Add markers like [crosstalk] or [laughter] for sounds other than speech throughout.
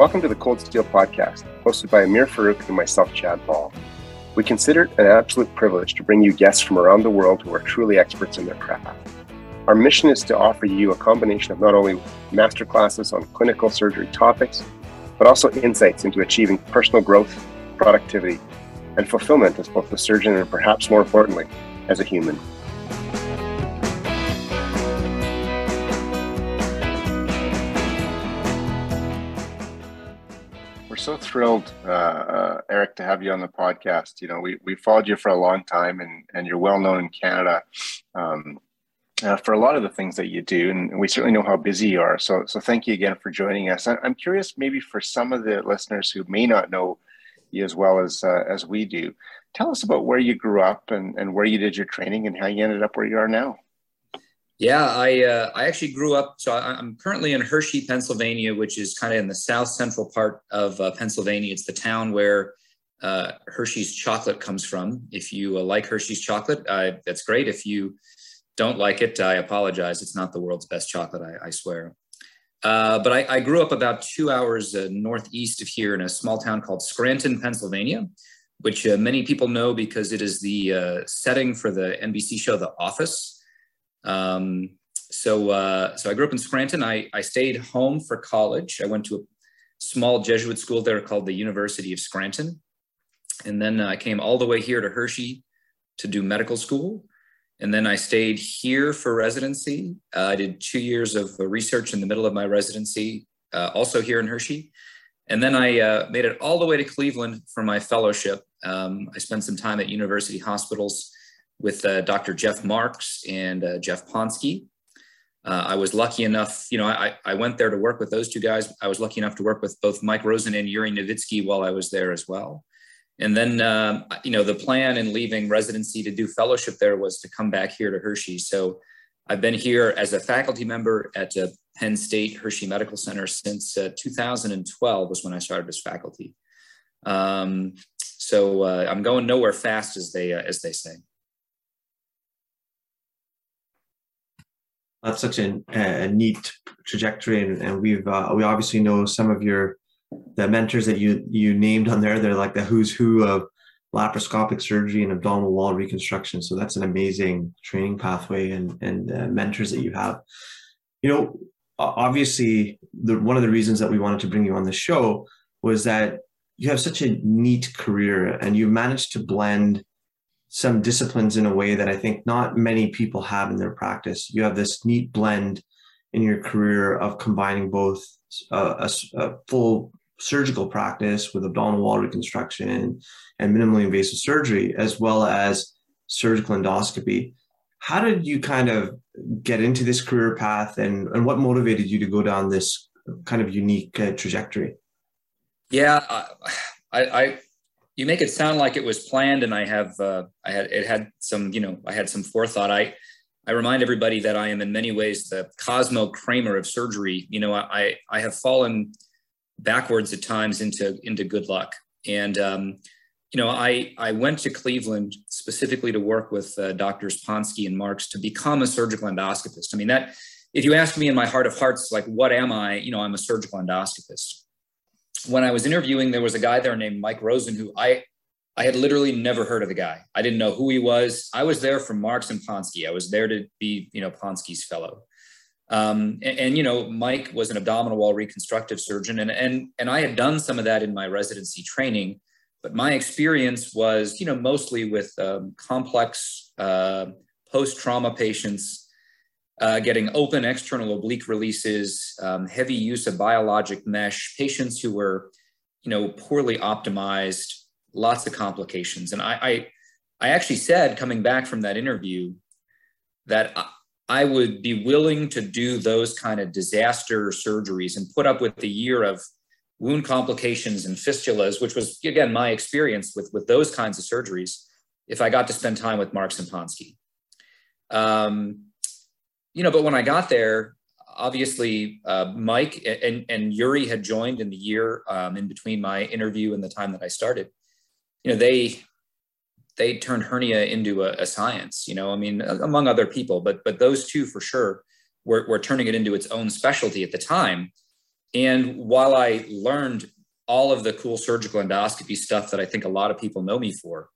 Welcome to the Cold Steel Podcast, hosted by Amir Farouk and myself, Chad Ball. We consider it an absolute privilege to bring you guests from around the world who are truly experts in their craft. Our mission is to offer you a combination of not only masterclasses on clinical surgery topics, but also insights into achieving personal growth, productivity, and fulfillment as both a surgeon and perhaps more importantly, as a human. So thrilled, uh, uh, Eric, to have you on the podcast. You know, we, we followed you for a long time and, and you're well known in Canada. Um, uh, for a lot of the things that you do, and we certainly know how busy you are. So, so thank you again for joining us. I'm curious, maybe for some of the listeners who may not know you as well as uh, as we do, tell us about where you grew up and, and where you did your training and how you ended up where you are now. Yeah, I uh, I actually grew up. So I'm currently in Hershey, Pennsylvania, which is kind of in the south central part of uh, Pennsylvania. It's the town where uh, Hershey's chocolate comes from. If you uh, like Hershey's chocolate, that's great. If you don't like it, I apologize. It's not the world's best chocolate, I, I swear. Uh, but I, I, grew up about two hours uh, northeast of here in a small town called Scranton, Pennsylvania, which many people know because it is the setting for the NBC show The Office. Um, so, uh, so I grew up in Scranton. I, I stayed home for college. I went to a small Jesuit school there called the University of Scranton. And then I came all the way here to Hershey to do medical school. And then I stayed here for residency. Uh, I did two years of research in the middle of my residency, uh, also here in Hershey. And then I uh, made it all the way to Cleveland for my fellowship. Um, I spent some time at university hospitals with uh, Dr. Jeff Marks and uh, Jeff Ponsky. Uh, I was lucky enough, you know, I, I went there to work with those two guys. I was lucky enough to work with both Mike Rosen and Yuri Novitsky while I was there as well. And then, um, you know, the plan in leaving residency to do fellowship there was to come back here to Hershey. So I've been here as a faculty member at uh, Penn State Hershey Medical Center since uh, 2012 was when I started as faculty. Um, so uh, I'm going nowhere fast, as they as they say. That's such a, a neat trajectory, and, and we've uh, we obviously know some of your the mentors that you you named on there. They're like the who's who of laparoscopic surgery and abdominal wall reconstruction. So that's an amazing training pathway and and uh, mentors that you have. You know obviously the one of the reasons that we wanted to bring you on the show was that you have such a neat career and you've managed to blend some disciplines in a way that I think not many people have in their practice. You have this neat blend in your career of combining both uh, a, a, full surgical practice with abdominal wall reconstruction and minimally invasive surgery, as well as surgical endoscopy. How did you kind of get into this career path and, and what motivated you to go down this kind of unique uh, trajectory? Yeah, I, I, you make it sound like it was planned and I have, uh, I had, it had some, you know, I had some forethought. I, I remind everybody that I am in many ways the Cosmo Kramer of surgery. You know, I, I have fallen backwards at times into into good luck. And um, you know, I I went to Cleveland specifically to work with uh, doctors Ponsky and Marks to become a surgical endoscopist. I mean, that if you ask me in my heart of hearts, like, what am I? You know, I'm a surgical endoscopist. When I was interviewing, there was a guy there named Mike Rosen who I I had literally never heard of the guy. I didn't know who he was. I was there for Marks and Ponsky. I was there to be, you know, Ponsky's fellow. Um, and, and, you know, Mike was an abdominal wall reconstructive surgeon, and and and I had done some of that in my residency training, but my experience was, you know, mostly with um, complex uh, post-trauma patients. Uh, getting open external oblique releases, um, heavy use of biologic mesh, patients who were, you know, poorly optimized, lots of complications. And I, I, I actually said coming back from that interview that I would be willing to do those kind of disaster surgeries and put up with the year of wound complications and fistulas, which was again my experience with with those kinds of surgeries. If I got to spend time with Marks and Ponsky, um, you know, but when I got there, obviously uh, Mike and, and Yuri had joined in the year um, in between my interview and the time that I started. You know, they they turned hernia into a, a, science, you know, I mean, among other people, but but those two for sure were, were turning it into its own specialty at the time. And while I learned all of the cool surgical endoscopy stuff that I think a lot of people know me for,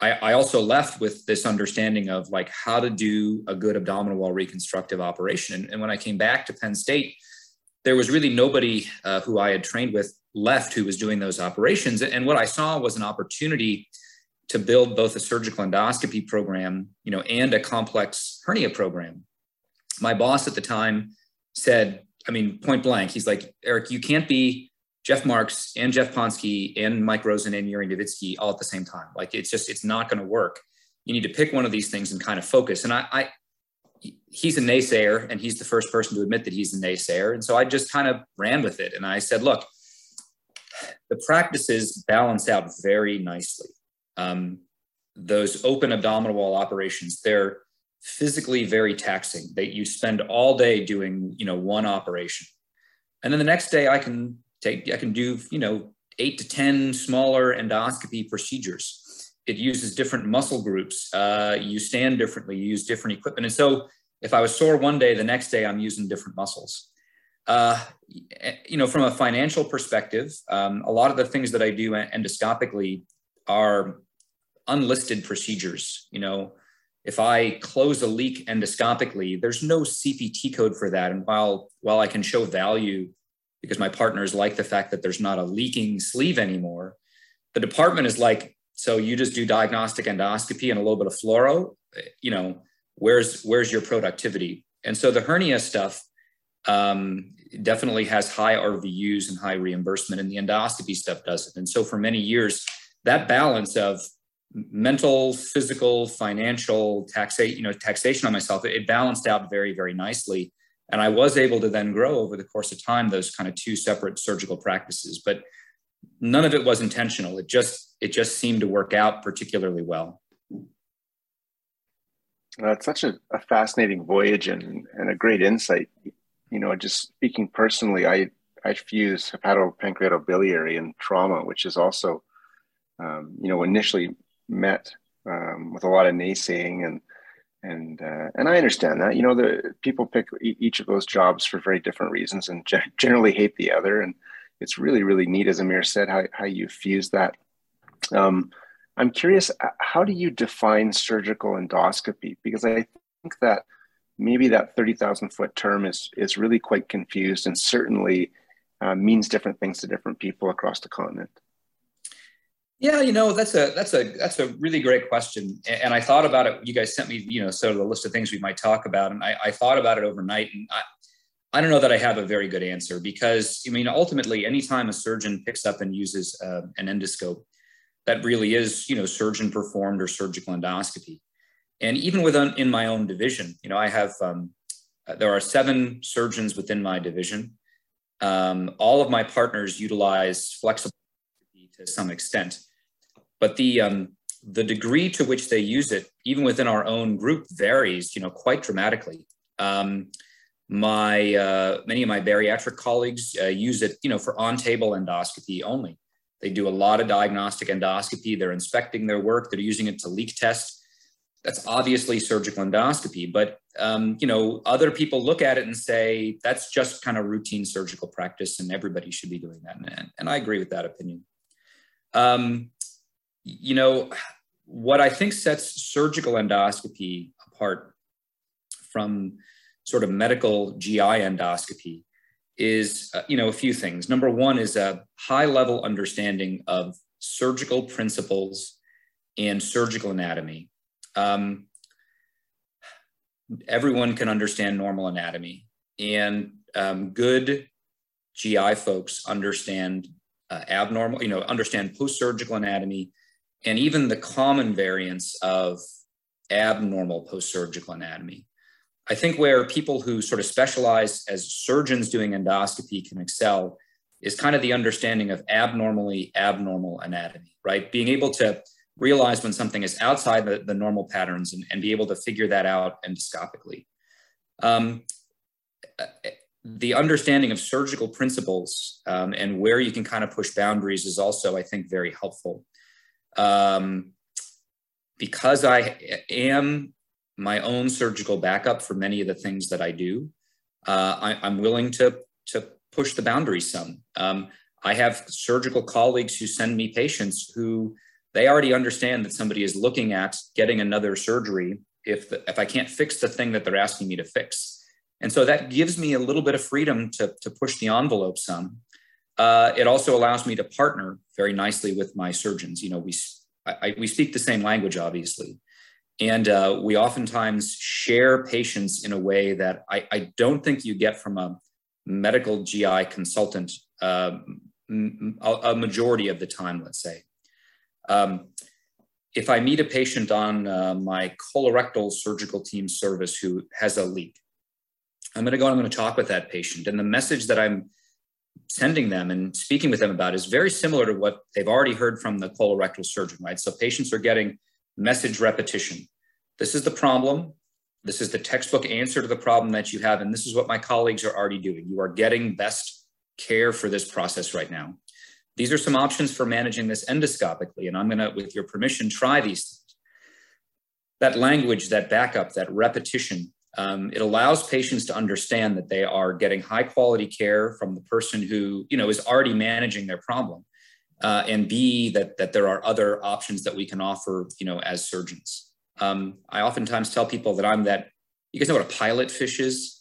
I, I also left with this understanding of like how to do a good abdominal wall reconstructive operation. And, when I came back to Penn State, there was really nobody uh, who I had trained with left who was doing those operations. And what I saw was an opportunity to build both a surgical endoscopy program, you know, and a complex hernia program. My boss at the time said, I mean, point blank, he's like, Eric, you can't be Jeff Marks and Jeff Ponsky and Mike Rosen and Yuri Novitsky all at the same time. Like it's just, it's not going to work. You need to pick one of these things and kind of focus. And I, I, he's a naysayer and he's the first person to admit that he's a naysayer. And so I just kind of ran with it. And I said, look, the practices balance out very nicely. Um, those open abdominal wall operations, they're physically very taxing. That you spend all day doing, you know, one operation. And then the next day I can take, I can do, you know, eight to 10 smaller endoscopy procedures. It uses different muscle groups. Uh, you stand differently, you use different equipment. And so if I was sore one day, the next day I'm using different muscles. Uh, you know, from a financial perspective, um, a lot of the things that I do endoscopically are unlisted procedures. You know, if I close a leak endoscopically, there's no CPT code for that. And while while I can show value because my partners like the fact that there's not a leaking sleeve anymore, the department is like, so you just do diagnostic endoscopy and a little bit of fluoro. You know, where's where's your productivity? And so the hernia stuff um, definitely has high RVUs and high reimbursement, and the endoscopy stuff doesn't. And so for many years, that balance of mental, physical, financial taxation, you know, taxation on myself, it balanced out very, very nicely. And I was able to then grow over the course of time those kind of two separate surgical practices, but none of it was intentional. It just it just seemed to work out particularly well. That's such a, a fascinating voyage and, and a great insight you know, just speaking personally, I I fuse hepatopancreatobiliary and trauma, which is also, um, you know, initially met um, with a lot of naysaying and and uh, and I understand that. You know, the people pick each of those jobs for very different reasons and generally hate the other. And it's really really neat, as Amir said, how how you fuse that. Um, I'm curious, uh, how do you define surgical endoscopy? Because I think that maybe that 30,000 foot term is, is really quite confused and certainly uh, means different things to different people across the continent. Yeah, you know that's a that's a that's a really great question, and I thought about it. You guys sent me, you know, sort of the list of things we might talk about, and I, I thought about it overnight, and I, I don't know that I have a very good answer because I mean, ultimately, anytime a surgeon picks up and uses uh, an endoscope, that really is, you know, surgeon performed or surgical endoscopy. And even within in my own division you know i have um, uh, there are seven surgeons within my division. Um, all of my partners utilize flexible to some extent but the um, the degree to which they use it even within our own group varies you know quite dramatically. Um, my uh, many of my bariatric colleagues uh, use it you know for on table endoscopy only. They do a lot of diagnostic endoscopy. They're inspecting their work. They're using it to leak test. That's obviously surgical endoscopy. But um, you know other people look at it and say that's just kind of routine surgical practice and everybody should be doing that. And, and i agree with that opinion. Um, you know what i think sets surgical endoscopy apart from sort of medical gi endoscopy is uh, you know a few things. Number one is a high level understanding of surgical principles and surgical anatomy. Um, everyone can understand normal anatomy, and um, good GI folks understand uh, abnormal, you know, understand post-surgical anatomy, and even the common variants of abnormal post-surgical anatomy. I think where people who sort of specialize as surgeons doing endoscopy can excel is kind of the understanding of abnormally abnormal anatomy, right? Being able to realize when something is outside the, the normal patterns and, and be able to figure that out endoscopically. Um, the understanding of surgical principles um, and where you can kind of push boundaries is also, I think, very helpful. Um, because I am my own surgical backup for many of the things that I do, uh, I, am willing to, to push the boundaries some. Um, I have surgical colleagues who send me patients who they already understand that somebody is looking at getting another surgery if the, if I can't fix the thing that they're asking me to fix. And so that gives me a little bit of freedom to, to push the envelope some. Uh, it also allows me to partner very nicely with my surgeons. You know, we, I, we speak the same language, obviously. And uh, we oftentimes share patients in a way that I, I, don't think you get from a medical GI consultant uh, a majority of the time, let's say. Um, if I meet a patient on uh, my colorectal surgical team service who has a leak, I'm going to go and I'm going to talk with that patient. And the message that I'm sending them and speaking with them about is very similar to what they've already heard from the colorectal surgeon, right? So patients are getting message repetition. This is the problem. This is the textbook answer to the problem that you have. And this is what my colleagues are already doing. You are getting best care for this process right now. These are some options for managing this endoscopically. And I'm going to, with your permission, try these things. That language, that backup, that repetition, um, it allows patients to understand that they are getting high quality care from the person who, you know, is already managing their problem. Uh, and B, that, that there are other options that we can offer, you know, as surgeons. Um, I oftentimes tell people that I'm that, you guys know what a pilot fish is?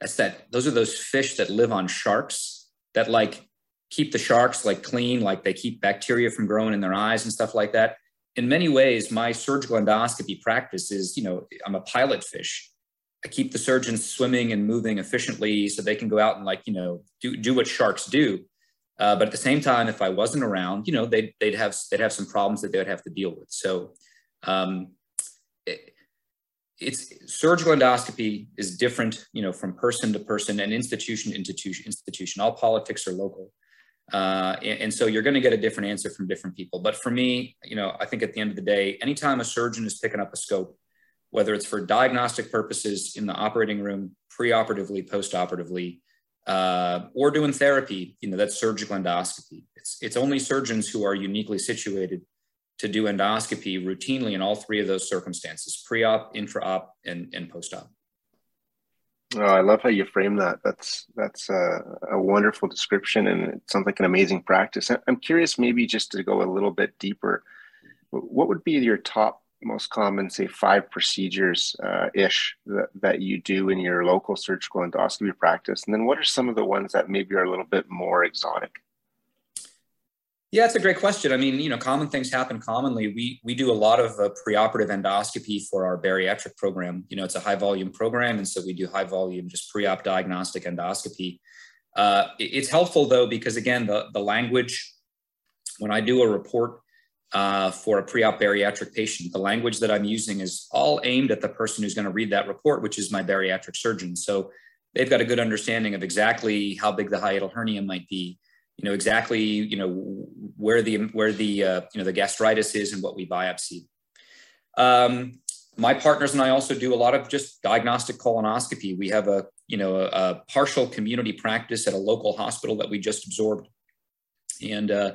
That's that, those are those fish that live on sharks that like keep the sharks like clean, like they keep bacteria from growing in their eyes and stuff like that. In many ways, my surgical endoscopy practice is, you know, I'm a pilot fish. I keep the surgeons swimming and moving efficiently so they can go out and like, you know, do, do what sharks do. Uh, but at the same time, if I wasn't around, you know, they'd, they'd have, they'd have some problems that they would have to deal with. So um, it, it's surgical endoscopy is different, you know, from person to person and institution to institution, institution. All politics are local. Uh, and, and, so you're going to get a different answer from different people. But for me, you know, I think at the end of the day, anytime a surgeon is picking up a scope, whether it's for diagnostic purposes in the operating room, preoperatively, postoperatively, uh, or doing therapy, you know, that's surgical endoscopy. It's, it's only surgeons who are uniquely situated to do endoscopy routinely in all three of those circumstances, pre-op, intra-op, and, and post-op. Oh, I love how you frame that. That's that's a, a, wonderful description, and it sounds like an amazing practice. I'm curious, maybe just to go a little bit deeper, what would be your top most common, say, five procedures uh, ish that, that you do in your local surgical endoscopy practice, and then what are some of the ones that maybe are a little bit more exotic? Yeah, it's a great question. I mean, you know, common things happen commonly. We we do a lot of uh, preoperative endoscopy for our bariatric program. You know, it's a high volume program, and so we do high volume, just pre-op diagnostic endoscopy. Uh, it's helpful though because again, the the language when I do a report uh, for a pre-op bariatric patient, the language that I'm using is all aimed at the person who's going to read that report, which is my bariatric surgeon. So they've got a good understanding of exactly how big the hiatal hernia might be you know exactly you know where the where the uh, you know the gastritis is and what we biopsy. Um, my partners and I also do a lot of just diagnostic colonoscopy. We have a you know a, a partial community practice at a local hospital that we just absorbed, and uh,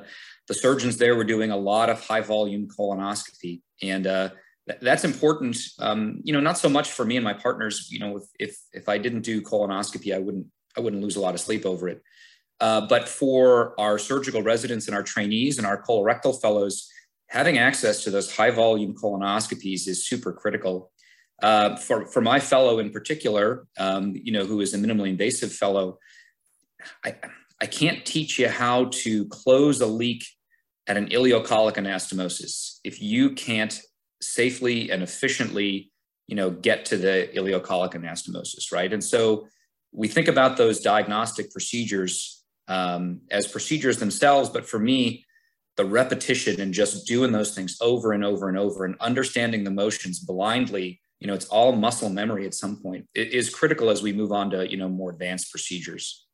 the surgeons there were doing a lot of high volume colonoscopy, and uh, th- that's important. Um, you know, not so much for me and my partners. You know, if if if I didn't do colonoscopy, I wouldn't I wouldn't lose a lot of sleep over it. Uh, but for our surgical residents and our trainees and our colorectal fellows, having access to those high volume colonoscopies is super critical. Uh, for, for my fellow in particular, um, you know, who is a minimally invasive fellow, I, I can't teach you how to close a leak at an ileocolic anastomosis if you can't safely and efficiently, you know, get to the ileocolic anastomosis, right? And so we think about those diagnostic procedures um, as procedures themselves. But for me, the repetition and just doing those things over and over and over and understanding the motions blindly, you know, it's all muscle memory at some point. It is critical as we move on to, you know, more advanced procedures.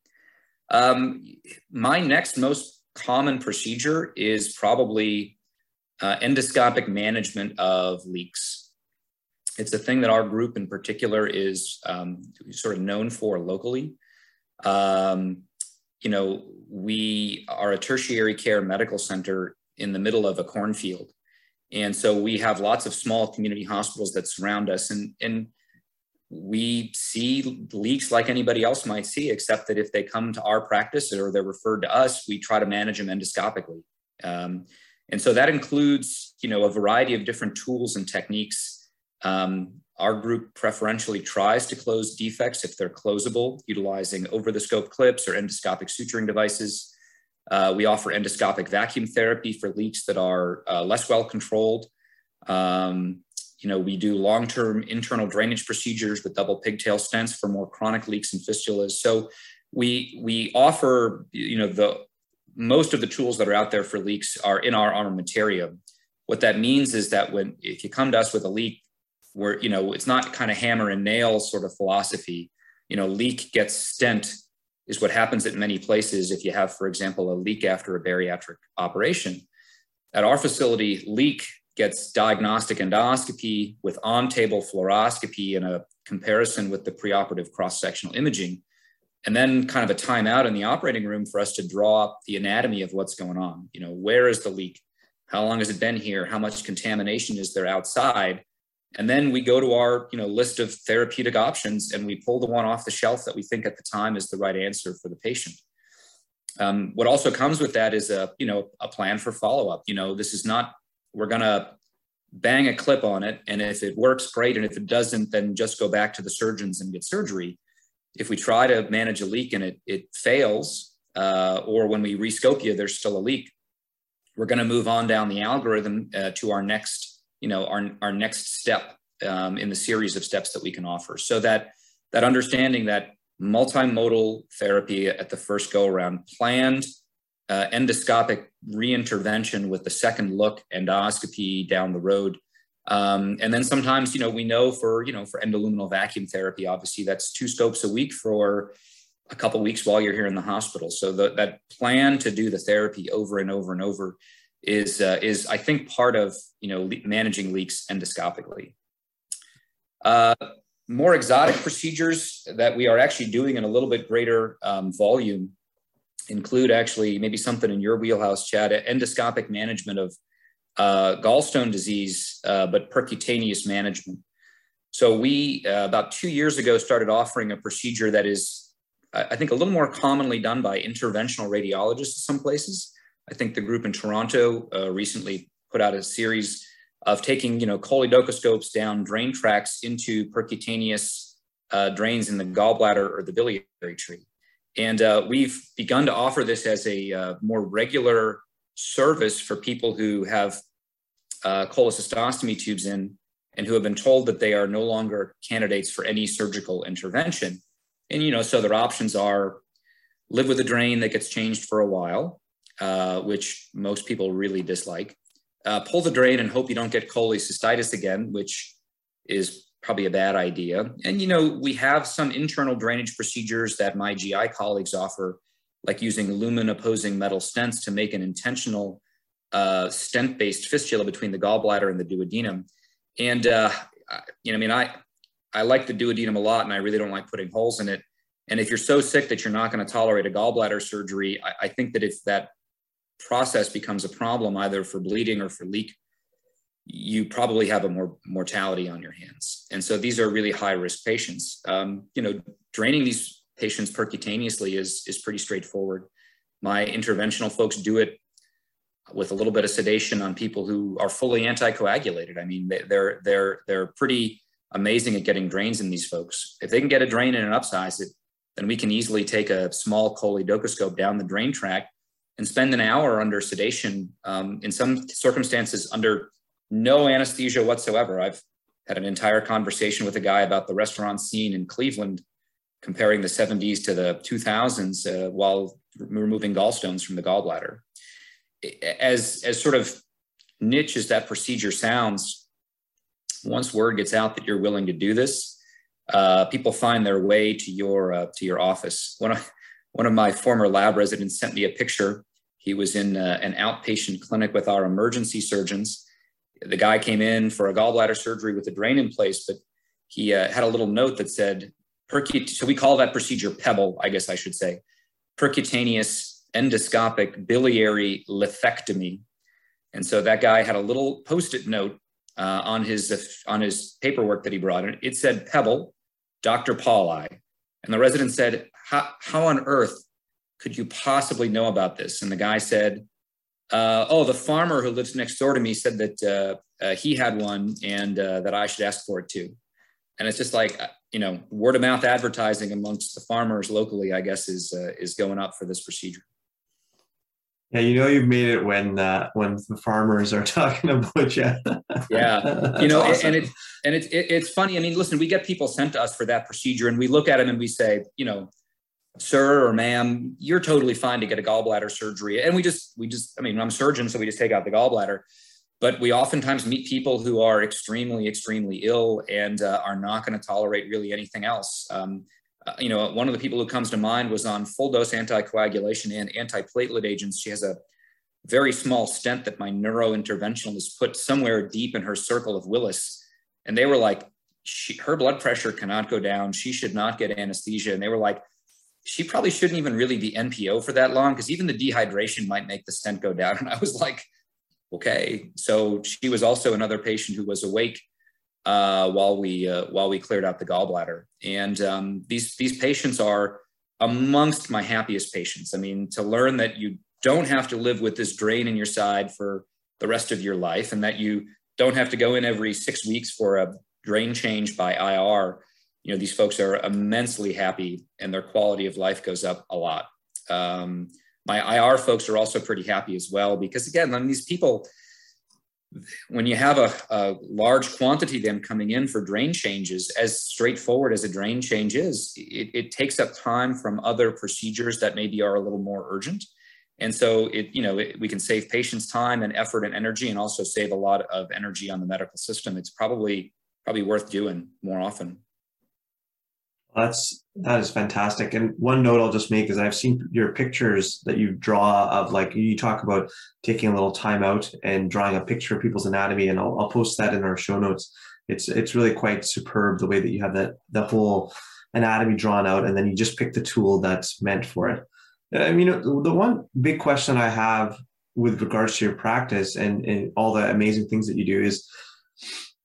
Um, my next most common procedure is probably uh, endoscopic management of leaks. It's a thing that our group in particular is um, sort of known for locally. Um, you know, we are a tertiary care medical center in the middle of a cornfield. And so we have lots of small community hospitals that surround us. And, and we see leaks like anybody else might see, except that if they come to our practice or they're referred to us, we try to manage them endoscopically. Um, and so that includes, you know, a variety of different tools and techniques. Um, our group preferentially tries to close defects if they're closable, utilizing over the scope clips or endoscopic suturing devices. Uh, we offer endoscopic vacuum therapy for leaks that are uh, less well controlled. Um, you know, we do long-term internal drainage procedures with double pigtail stents for more chronic leaks and fistulas. So we we offer, you know, the most of the tools that are out there for leaks are in our armamentarium. What that means is that when if you come to us with a leak, where you know it's not kind of hammer and nail sort of philosophy. You know, leak gets stent is what happens at many places if you have, for example, a leak after a bariatric operation. At our facility, leak gets diagnostic endoscopy with on-table fluoroscopy and a comparison with the preoperative cross-sectional imaging, and then kind of a timeout in the operating room for us to draw up the anatomy of what's going on. You know, where is the leak? How long has it been here? How much contamination is there outside? And then we go to our, you know, list of therapeutic options and we pull the one off the shelf that we think at the time is the right answer for the patient. Um, what also comes with that is a, you know, a plan for follow-up. You know, this is not we're going to bang a clip on it. And if it works, great. And if it doesn't, then just go back to the surgeons and get surgery. If we try to manage a leak and it, it fails, uh, or when we rescope you, there's still a leak, we're going to move on down the algorithm uh, to our next, you know, our, our next step um, in the series of steps that we can offer. So that that understanding that multimodal therapy at the first go around, planned uh, endoscopic reintervention with the second look endoscopy down the road. Um, and then sometimes, you know, we know for, you know, for endoluminal vacuum therapy, obviously that's two scopes a week for a couple weeks while you're here in the hospital. So the, that plan to do the therapy over and over and over is, uh, is I think part of, you know, le- managing leaks endoscopically. Uh, more exotic procedures that we are actually doing in a little bit greater um, volume include actually maybe something in your wheelhouse, Chad, endoscopic management of uh, gallstone disease, uh, but percutaneous management. So we, uh, about two years ago, started offering a procedure that is, I think, a little more commonly done by interventional radiologists in some places. I think the group in Toronto uh, recently put out a series of taking, you know, cholecystoscopes down drain tracks into percutaneous uh, drains in the gallbladder or the biliary tree. And uh, we've begun to offer this as a uh, more regular service for people who have uh, cholecystostomy tubes in and who have been told that they are no longer candidates for any surgical intervention. And, you know, so their options are live with a drain that gets changed for a while, uh, which most people really dislike. Uh, pull the drain and hope you don't get cholecystitis again, which is probably a bad idea. And, you know, we have some internal drainage procedures that my GI colleagues offer, like using lumen apposing metal stents to make an intentional uh, stent based fistula between the gallbladder and the duodenum. And, uh, you know, I mean, I, I like the duodenum a lot and I really don't like putting holes in it. And if you're so sick that you're not going to tolerate a gallbladder surgery, I, I think that if that process becomes a problem, either for bleeding or for leak you probably have a more mortality on your hands. And so these are really high risk patients. Um, you know, draining these patients percutaneously is, is pretty straightforward. My interventional folks do it with a little bit of sedation on people who are fully anticoagulated. I mean, they're, they're, they're pretty amazing at getting drains in these folks. If they can get a drain in an upsize it, then we can easily take a small cholecystoscope down the drain track and spend an hour under sedation, um, in some circumstances under no anesthesia whatsoever. I've had an entire conversation with a guy about the restaurant scene in Cleveland, comparing the 70s to the 2000s uh, while removing gallstones from the gallbladder. As, as sort of niche as that procedure sounds, once word gets out that you're willing to do this, uh, people find their way to your uh, to your office. One of one of my former lab residents sent me a picture. He was in uh, an outpatient clinic with our emergency surgeons, the guy came in for a gallbladder surgery with a drain in place, but he uh, had a little note that said, percut- so we call that procedure PEBBLE, I guess I should say, percutaneous endoscopic biliary lithectomy. And so that guy had a little post-it note uh, on his on his paperwork that he brought, and it said PEBBLE, Dr. Pauli. And the resident said, how on earth could you possibly know about this? And the guy said, uh, oh, the farmer who lives next door to me said that uh, uh, he had one and uh, that I should ask for it too. And it's just like, uh, you know, word of mouth advertising amongst the farmers locally, I guess, is uh, is going up for this procedure. Yeah, you know you've made it when uh, when the farmers are [laughs] talking about you. yeah, [laughs] you know, awesome. and, and it and it's it, it's funny. I mean, listen, we get people sent to us for that procedure, and we look at them and we say, you know, sir or ma'am, you're totally fine to get a gallbladder surgery, and we just we just, I mean, I'm a surgeon, so we just take out the gallbladder. But we oftentimes meet people who are extremely, extremely ill and uh, are not going to tolerate really anything else. Um, uh, you know, one of the people who comes to mind was on full dose anticoagulation and antiplatelet agents. She has a very small stent that my neurointerventionalist put somewhere deep in her circle of Willis. And they were like, she, her blood pressure cannot go down. She should not get anesthesia. And they were like, she probably shouldn't even really be NPO for that long because even the dehydration might make the stent go down. [laughs] And I was like, okay. So she was also another patient who was awake uh, while we uh, while we cleared out the gallbladder. And um, these these patients are amongst my happiest patients. I mean, to learn that you don't have to live with this drain in your side for the rest of your life, and that you don't have to go in every six weeks for a drain change by IR. You know, these folks are immensely happy, and their quality of life goes up a lot. Um, my IR folks are also pretty happy as well because again, I mean, these people when you have a, a, large quantity of them coming in for drain changes, as straightforward as a drain change is, it, it, takes up time from other procedures that maybe are a little more urgent. And so it, you know, it, we can save patients time and effort and energy and also save a lot of energy on the medical system. It's probably probably worth doing more often. That's that is fantastic. And one note I'll just make is I've seen your pictures that you draw of like you talk about taking a little time out and drawing a picture of people's anatomy, and I'll, I'll post that in our show notes. It's it's really quite superb the way that you have that the whole anatomy drawn out, and then you just pick the tool that's meant for it. Uh, I mean, the one big question I have with regards to your practice and, and all the amazing things that you do is,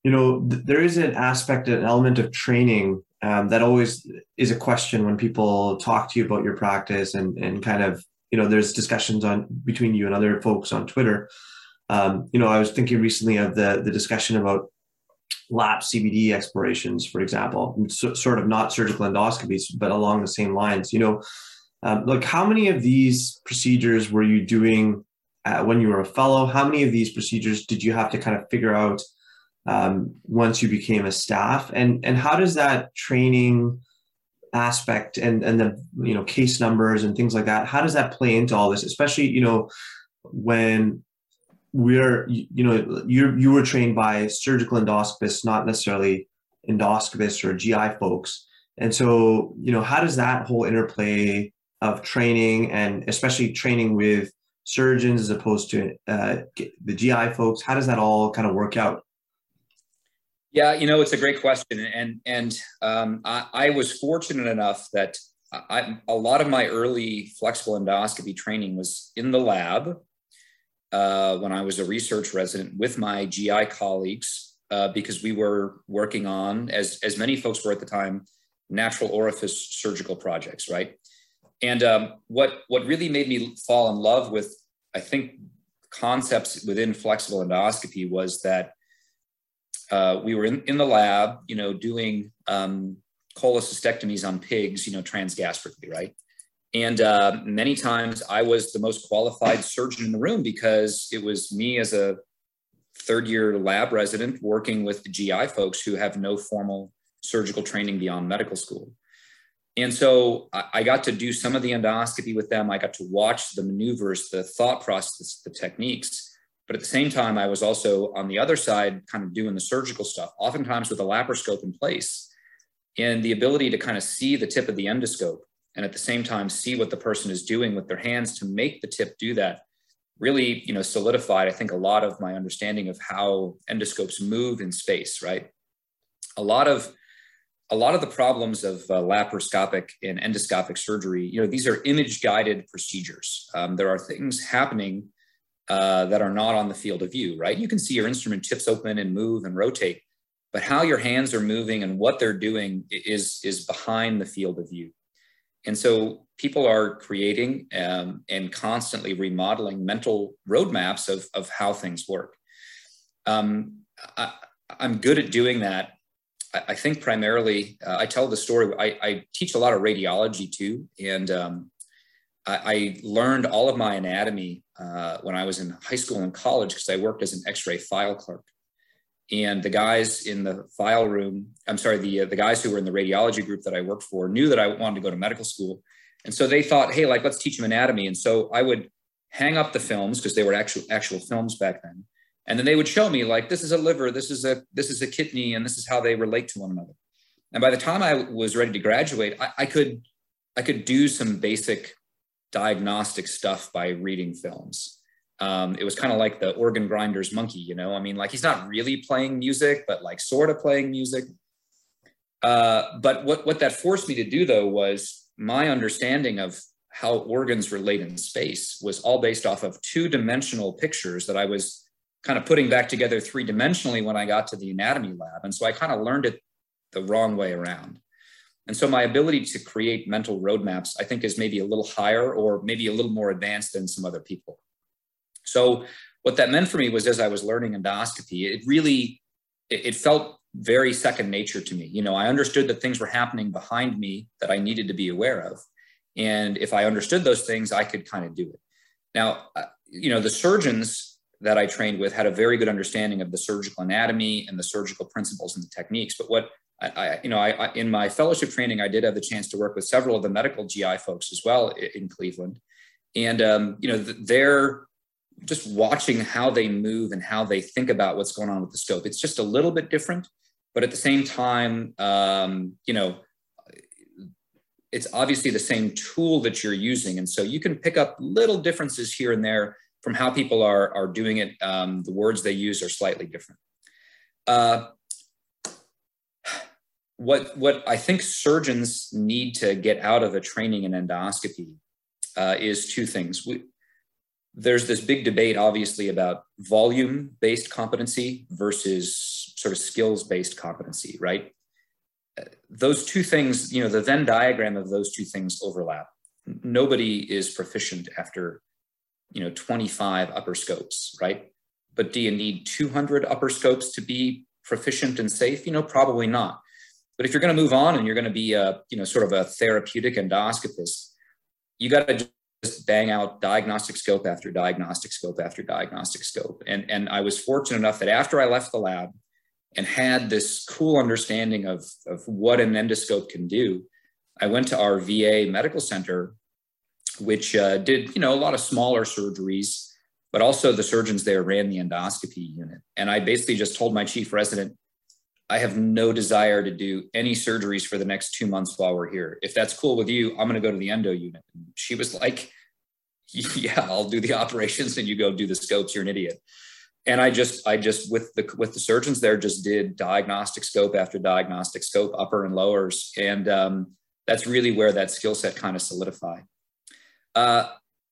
you know, th- there is an aspect, an element of training um, that always is a question when people talk to you about your practice and and kind of you know there's discussions on between you and other folks on Twitter. Um, you know, I was thinking recently of the the discussion about lap CBD explorations, for example, so, sort of not surgical endoscopies, but along the same lines. You know, um, like how many of these procedures were you doing uh, when you were a fellow? How many of these procedures did you have to kind of figure out um, once you became a staff? And and how does that training aspect and and the you know case numbers and things like that how does that play into all this? Especially you know when we're you know you you were trained by surgical endoscopists not necessarily endoscopists or gi folks. And so you know how does that whole interplay of training and especially training with surgeons as opposed to uh, the gi folks how does that all kind of work out yeah, you know, it's a great question, and and um, I, I, was fortunate enough that I, a lot of my early flexible endoscopy training was in the lab uh, when I was a research resident with my GI colleagues uh, because we were working on, as as many folks were at the time, natural orifice surgical projects, right? And um, what what really made me fall in love with, I think, concepts within flexible endoscopy was that uh, we were in, in the lab, you know, doing um, cholecystectomies on pigs, you know, transgastrically, right? And uh, many times I was the most qualified surgeon in the room because it was me as a third year lab resident working with the GI folks who have no formal surgical training beyond medical school. And so I got to do some of the endoscopy with them. I got to watch the maneuvers, the thought process, the techniques. But at the same time, I was also on the other side, kind of doing the surgical stuff, oftentimes with a laparoscope in place. And the ability to kind of see the tip of the endoscope and at the same time see what the person is doing with their hands to make the tip do that really you know solidified i think a lot of my understanding of how endoscopes move in space right a lot of a lot of the problems of uh, laparoscopic and endoscopic surgery you know these are image guided procedures um, there are things happening uh, that are not on the field of view, right? You can see your instrument tips open and move and rotate, but how your hands are moving and what they're doing is is behind the field of view. And so people are creating um, and constantly remodeling mental roadmaps of, of how things work. Um, I, am good at doing that. I, I think primarily, uh, I tell the story. I, I, teach a lot of radiology too, and um, I, I, learned all of my anatomy uh, when I was in high school and college because I worked as an X-ray file clerk. And the guys in the file room, I'm sorry, the uh, the guys who were in the radiology group that I worked for knew that I wanted to go to medical school, and so they thought, hey, like let's teach them anatomy. And so I would hang up the films because they were actual actual films back then, and then they would show me like this is a liver, this is a this is a kidney, and this is how they relate to one another. And by the time I was ready to graduate, I, I could I could do some basic diagnostic stuff by reading films. Um, it was kind of like the organ grinder's monkey, you know. I mean, like he's not really playing music, but like sort of playing music. Uh, but what what that forced me to do though was my understanding of how organs relate in space was all based off of two dimensional pictures that I was kind of putting back together three dimensionally when I got to the anatomy lab. And so I kind of learned it the wrong way around. And so my ability to create mental roadmaps, I think, is maybe a little higher or maybe a little more advanced than some other people. So what that meant for me was as I was learning endoscopy, it really, it, felt very second nature to me. You know, I understood that things were happening behind me that I needed to be aware of. And if I understood those things, I could kind of do it. Now, uh, you know, the surgeons that I trained with had a very good understanding of the surgical anatomy and the surgical principles and the techniques. But what I, I you know, I, I, in my fellowship training, I did have the chance to work with several of the medical GI folks as well in Cleveland, and um, you know, they're just watching how they move and how they think about what's going on with the scope. It's just a little bit different, but at the same time, um, you know, it's obviously the same tool that you're using, and so you can pick up little differences here and there from how people are, are doing it, um, the words they use are slightly different. Uh, what, what I think surgeons need to get out of a training in endoscopy uh, is two things. We, there's this big debate, obviously, about volume based competency versus sort of skills based competency, right? Those two things, you know, the Venn diagram of those two things overlap. Nobody is proficient after you know 25 upper scopes right but do you need 200 upper scopes to be proficient and safe you know probably not but if you're going to move on and you're going to be a you know sort of a therapeutic endoscopist you got to just bang out diagnostic scope after diagnostic scope after diagnostic scope and and i was fortunate enough that after i left the lab and had this cool understanding of of what an endoscope can do i went to our va medical center which uh, did you know a lot of smaller surgeries, but also the surgeons there ran the endoscopy unit. And I basically just told my chief resident, I have no desire to do any surgeries for the next two months while we're here. If that's cool with you, I'm going to go to the endo unit. And she was like, Yeah, I'll do the operations, and you go do the scopes. You're an idiot. And I just, I just with the with the surgeons there, just did diagnostic scope after diagnostic scope, upper and lowers, and um, that's really where that skill set kind of solidified. Uh,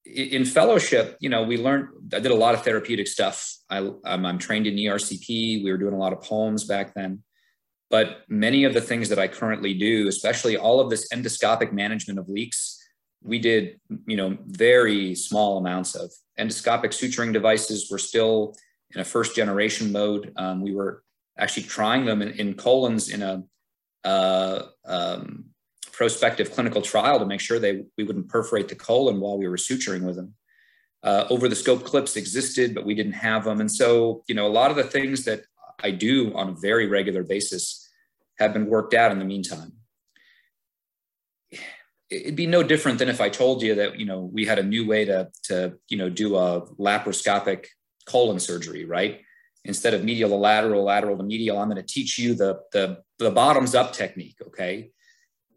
in fellowship, you know, we learned, I did a lot of therapeutic stuff. I, I'm, I'm trained in ERCP. We were doing a lot of POEMs back then. But many of the things that I currently do, especially all of this endoscopic management of leaks, we did, you know, very small amounts of endoscopic suturing devices. We're still in a first generation mode. Um, we were actually trying them in, in colons in a uh, um, prospective clinical trial to make sure they we wouldn't perforate the colon while we were suturing with them. Uh, over the scope clips existed, but we didn't have them. And so, you know, a lot of the things that I do on a very regular basis have been worked out in the meantime. It'd be no different than if I told you that, you know, we had a new way to, to you know, do a laparoscopic colon surgery, right? Instead of medial to lateral, lateral to medial, I'm going to teach you the, the, the bottoms up technique, okay?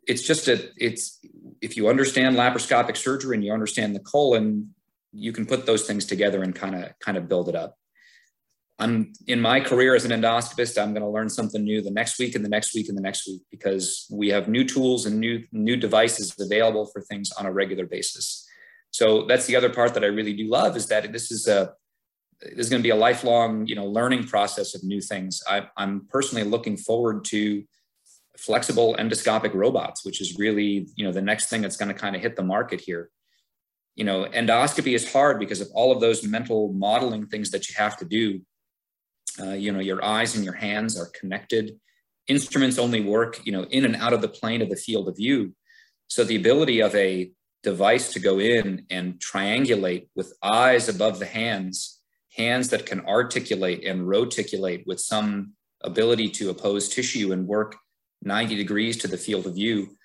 It's just a it's if you understand laparoscopic surgery and you understand the colon you can put those things together and kind of kind of build it up i'm in my career as an endoscopist i'm going to learn something new the next week and the next week and the next week because we have new tools and new new devices available for things on a regular basis so that's the other part that i really do love is that this is a there's going to be a lifelong, you know, learning process of new things. I, I'm personally looking forward to flexible endoscopic robots, which is really, you know, the next thing that's going to kind of hit the market here. You know, endoscopy is hard because of all of those mental modeling things that you have to do. Uh, you know, your eyes and your hands are connected. Instruments only work, you know, in and out of the plane of the field of view. So the ability of a device to go in and triangulate with eyes above the hands, hands that can articulate and roticulate with some ability to appose tissue and work 90 degrees to the field of view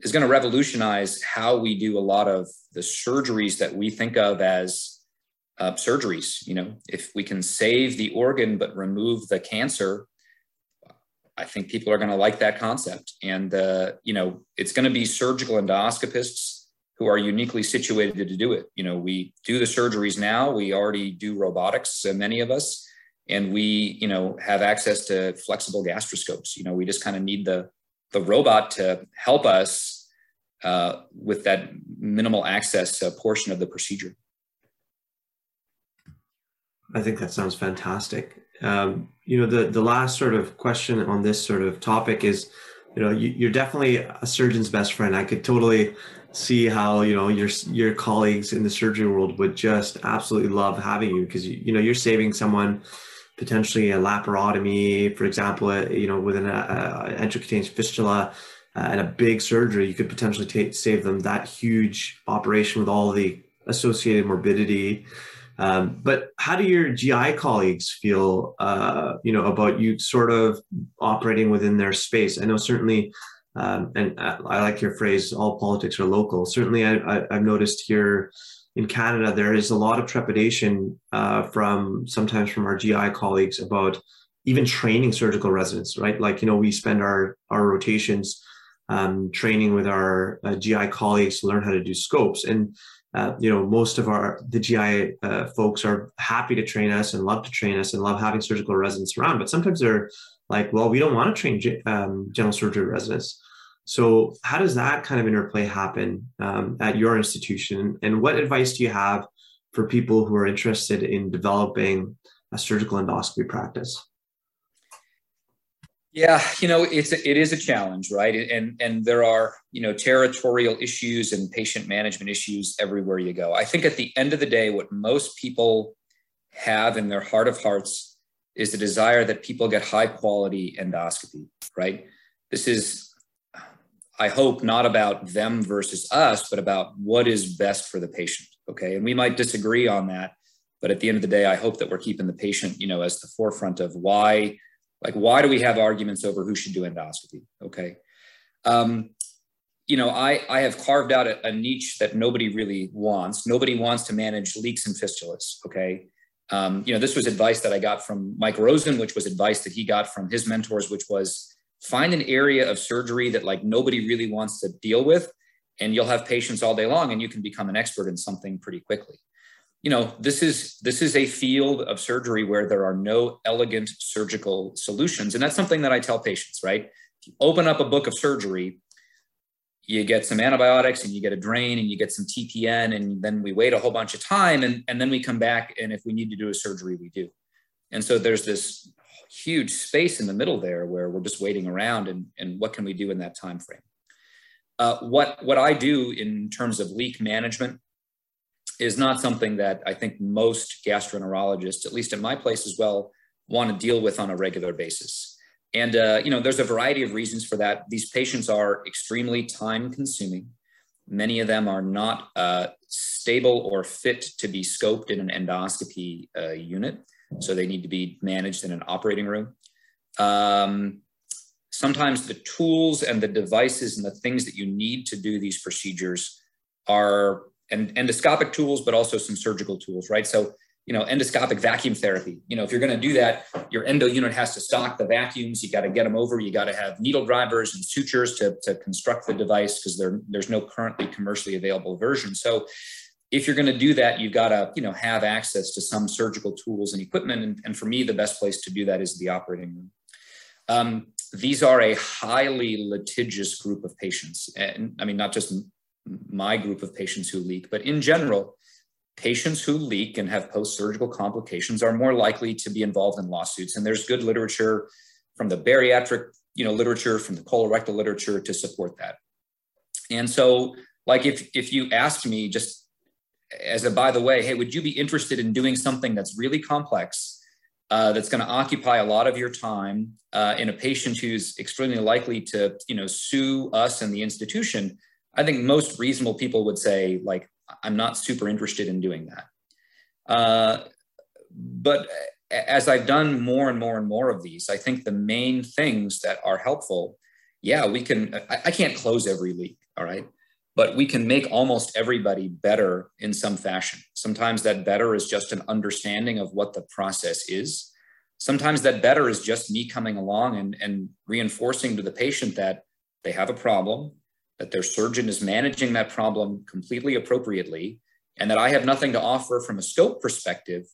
is going to revolutionize how we do a lot of the surgeries that we think of as uh, surgeries. You know, if we can save the organ but remove the cancer, I think people are going to like that concept. And, uh, you know, it's going to be surgical endoscopists who are uniquely situated to do it. You know, we do the surgeries now. We already do robotics, uh, many of us and we you know have access to flexible gastroscopes. You know we just kind of need the the robot to help us uh, with that minimal access uh, portion of the procedure. I think that sounds fantastic. Um, you know the the last sort of question on this sort of topic is you know you, you're definitely a surgeon's best friend. I could totally see how you know your your colleagues in the surgery world would just absolutely love having you because you, you know you're saving someone potentially a laparotomy, for example, uh, you know, with an uh, enterocutaneous fistula uh, and a big surgery, you could potentially take, save them that huge operation with all the associated morbidity. Um, but how do your GI colleagues feel, uh, you know, about you sort of operating within their space? I know certainly, um, and uh, I like your phrase, all politics are local. Certainly, I, have noticed here in Canada, there is a lot of trepidation uh, from sometimes from our GI colleagues about even training surgical residents, right? Like, you know, we spend our, our rotations um, training with our uh, GI colleagues to learn how to do scopes. And, uh, you know, most of our, the GI uh, folks are happy to train us and love to train us and love having surgical residents around. But sometimes they're like, well, we don't want to train um, general surgery residents. So, how does that kind of interplay happen um, at your institution? And what advice do you have for people who are interested in developing a surgical endoscopy practice? Yeah, you know, it's a, it is a challenge, right? And and there are you know territorial issues and patient management issues everywhere you go. I think at the end of the day, what most people have in their heart of hearts is the desire that people get high quality endoscopy, right? This is I hope not about them versus us, but about what is best for the patient. Okay. And we might disagree on that. But at the end of the day, I hope that we're keeping the patient, you know, as the forefront of why, like, why do we have arguments over who should do endoscopy? Okay. Um, you know, I, I have carved out a, a, niche that nobody really wants. Nobody wants to manage leaks and fistulas. Okay. Um, you know, this was advice that I got from Mike Rosen, which was advice that he got from his mentors, which was find an area of surgery that like nobody really wants to deal with and you'll have patients all day long and you can become an expert in something pretty quickly. You know this is this is a field of surgery where there are no elegant surgical solutions and that's something that i tell patients right? If you open up a book of surgery you get some antibiotics and you get a drain and you get some tpn and then we wait a whole bunch of time and, and then we come back and if we need to do a surgery we do. And so there's this huge space in the middle there where we're just waiting around and, and what can we do in that time frame uh, what what i do in terms of leak management is not something that i think most gastroenterologists at least in my place as well want to deal with on a regular basis. And uh, you know there's a variety of reasons for that. These patients are extremely time consuming many of them are not uh, stable or fit to be scoped in an endoscopy uh, unit so they need to be managed in an operating room. Um, sometimes the tools and the devices and the things that you need to do these procedures are and endoscopic tools, but also some surgical tools, right? So, you know, endoscopic vacuum therapy. You know, if you're going to do that, your endo unit has to stock the vacuums. You got to get them over. You got to have needle drivers and sutures to, to construct the device because there, there's no currently commercially available version. So, if you're going to do that, you've got to, you know, have access to some surgical tools and equipment. And, and for me, the best place to do that is the operating room. Um, these are a highly litigious group of patients. And I mean, not just my group of patients who leak, but in general, patients who leak and have post-surgical complications are more likely to be involved in lawsuits. And there's good literature from the bariatric, you know, literature, from the colorectal literature to support that. And so, like, if if you asked me just as a by the way, hey, would you be interested in doing something that's really complex, uh, that's going to occupy a lot of your time uh, in a patient who's extremely likely to, you know, sue us and the institution? I think most reasonable people would say, like, I'm not super interested in doing that. Uh, but as I've done more and more and more of these, I think the main things that are helpful, yeah, we can, I, I can't close every leak, all right? But we can make almost everybody better in some fashion. Sometimes that better is just an understanding of what the process is. Sometimes that better is just me coming along and, and reinforcing to the patient that they have a problem that their surgeon is managing that problem completely appropriately, and that I have nothing to offer from a scope perspective,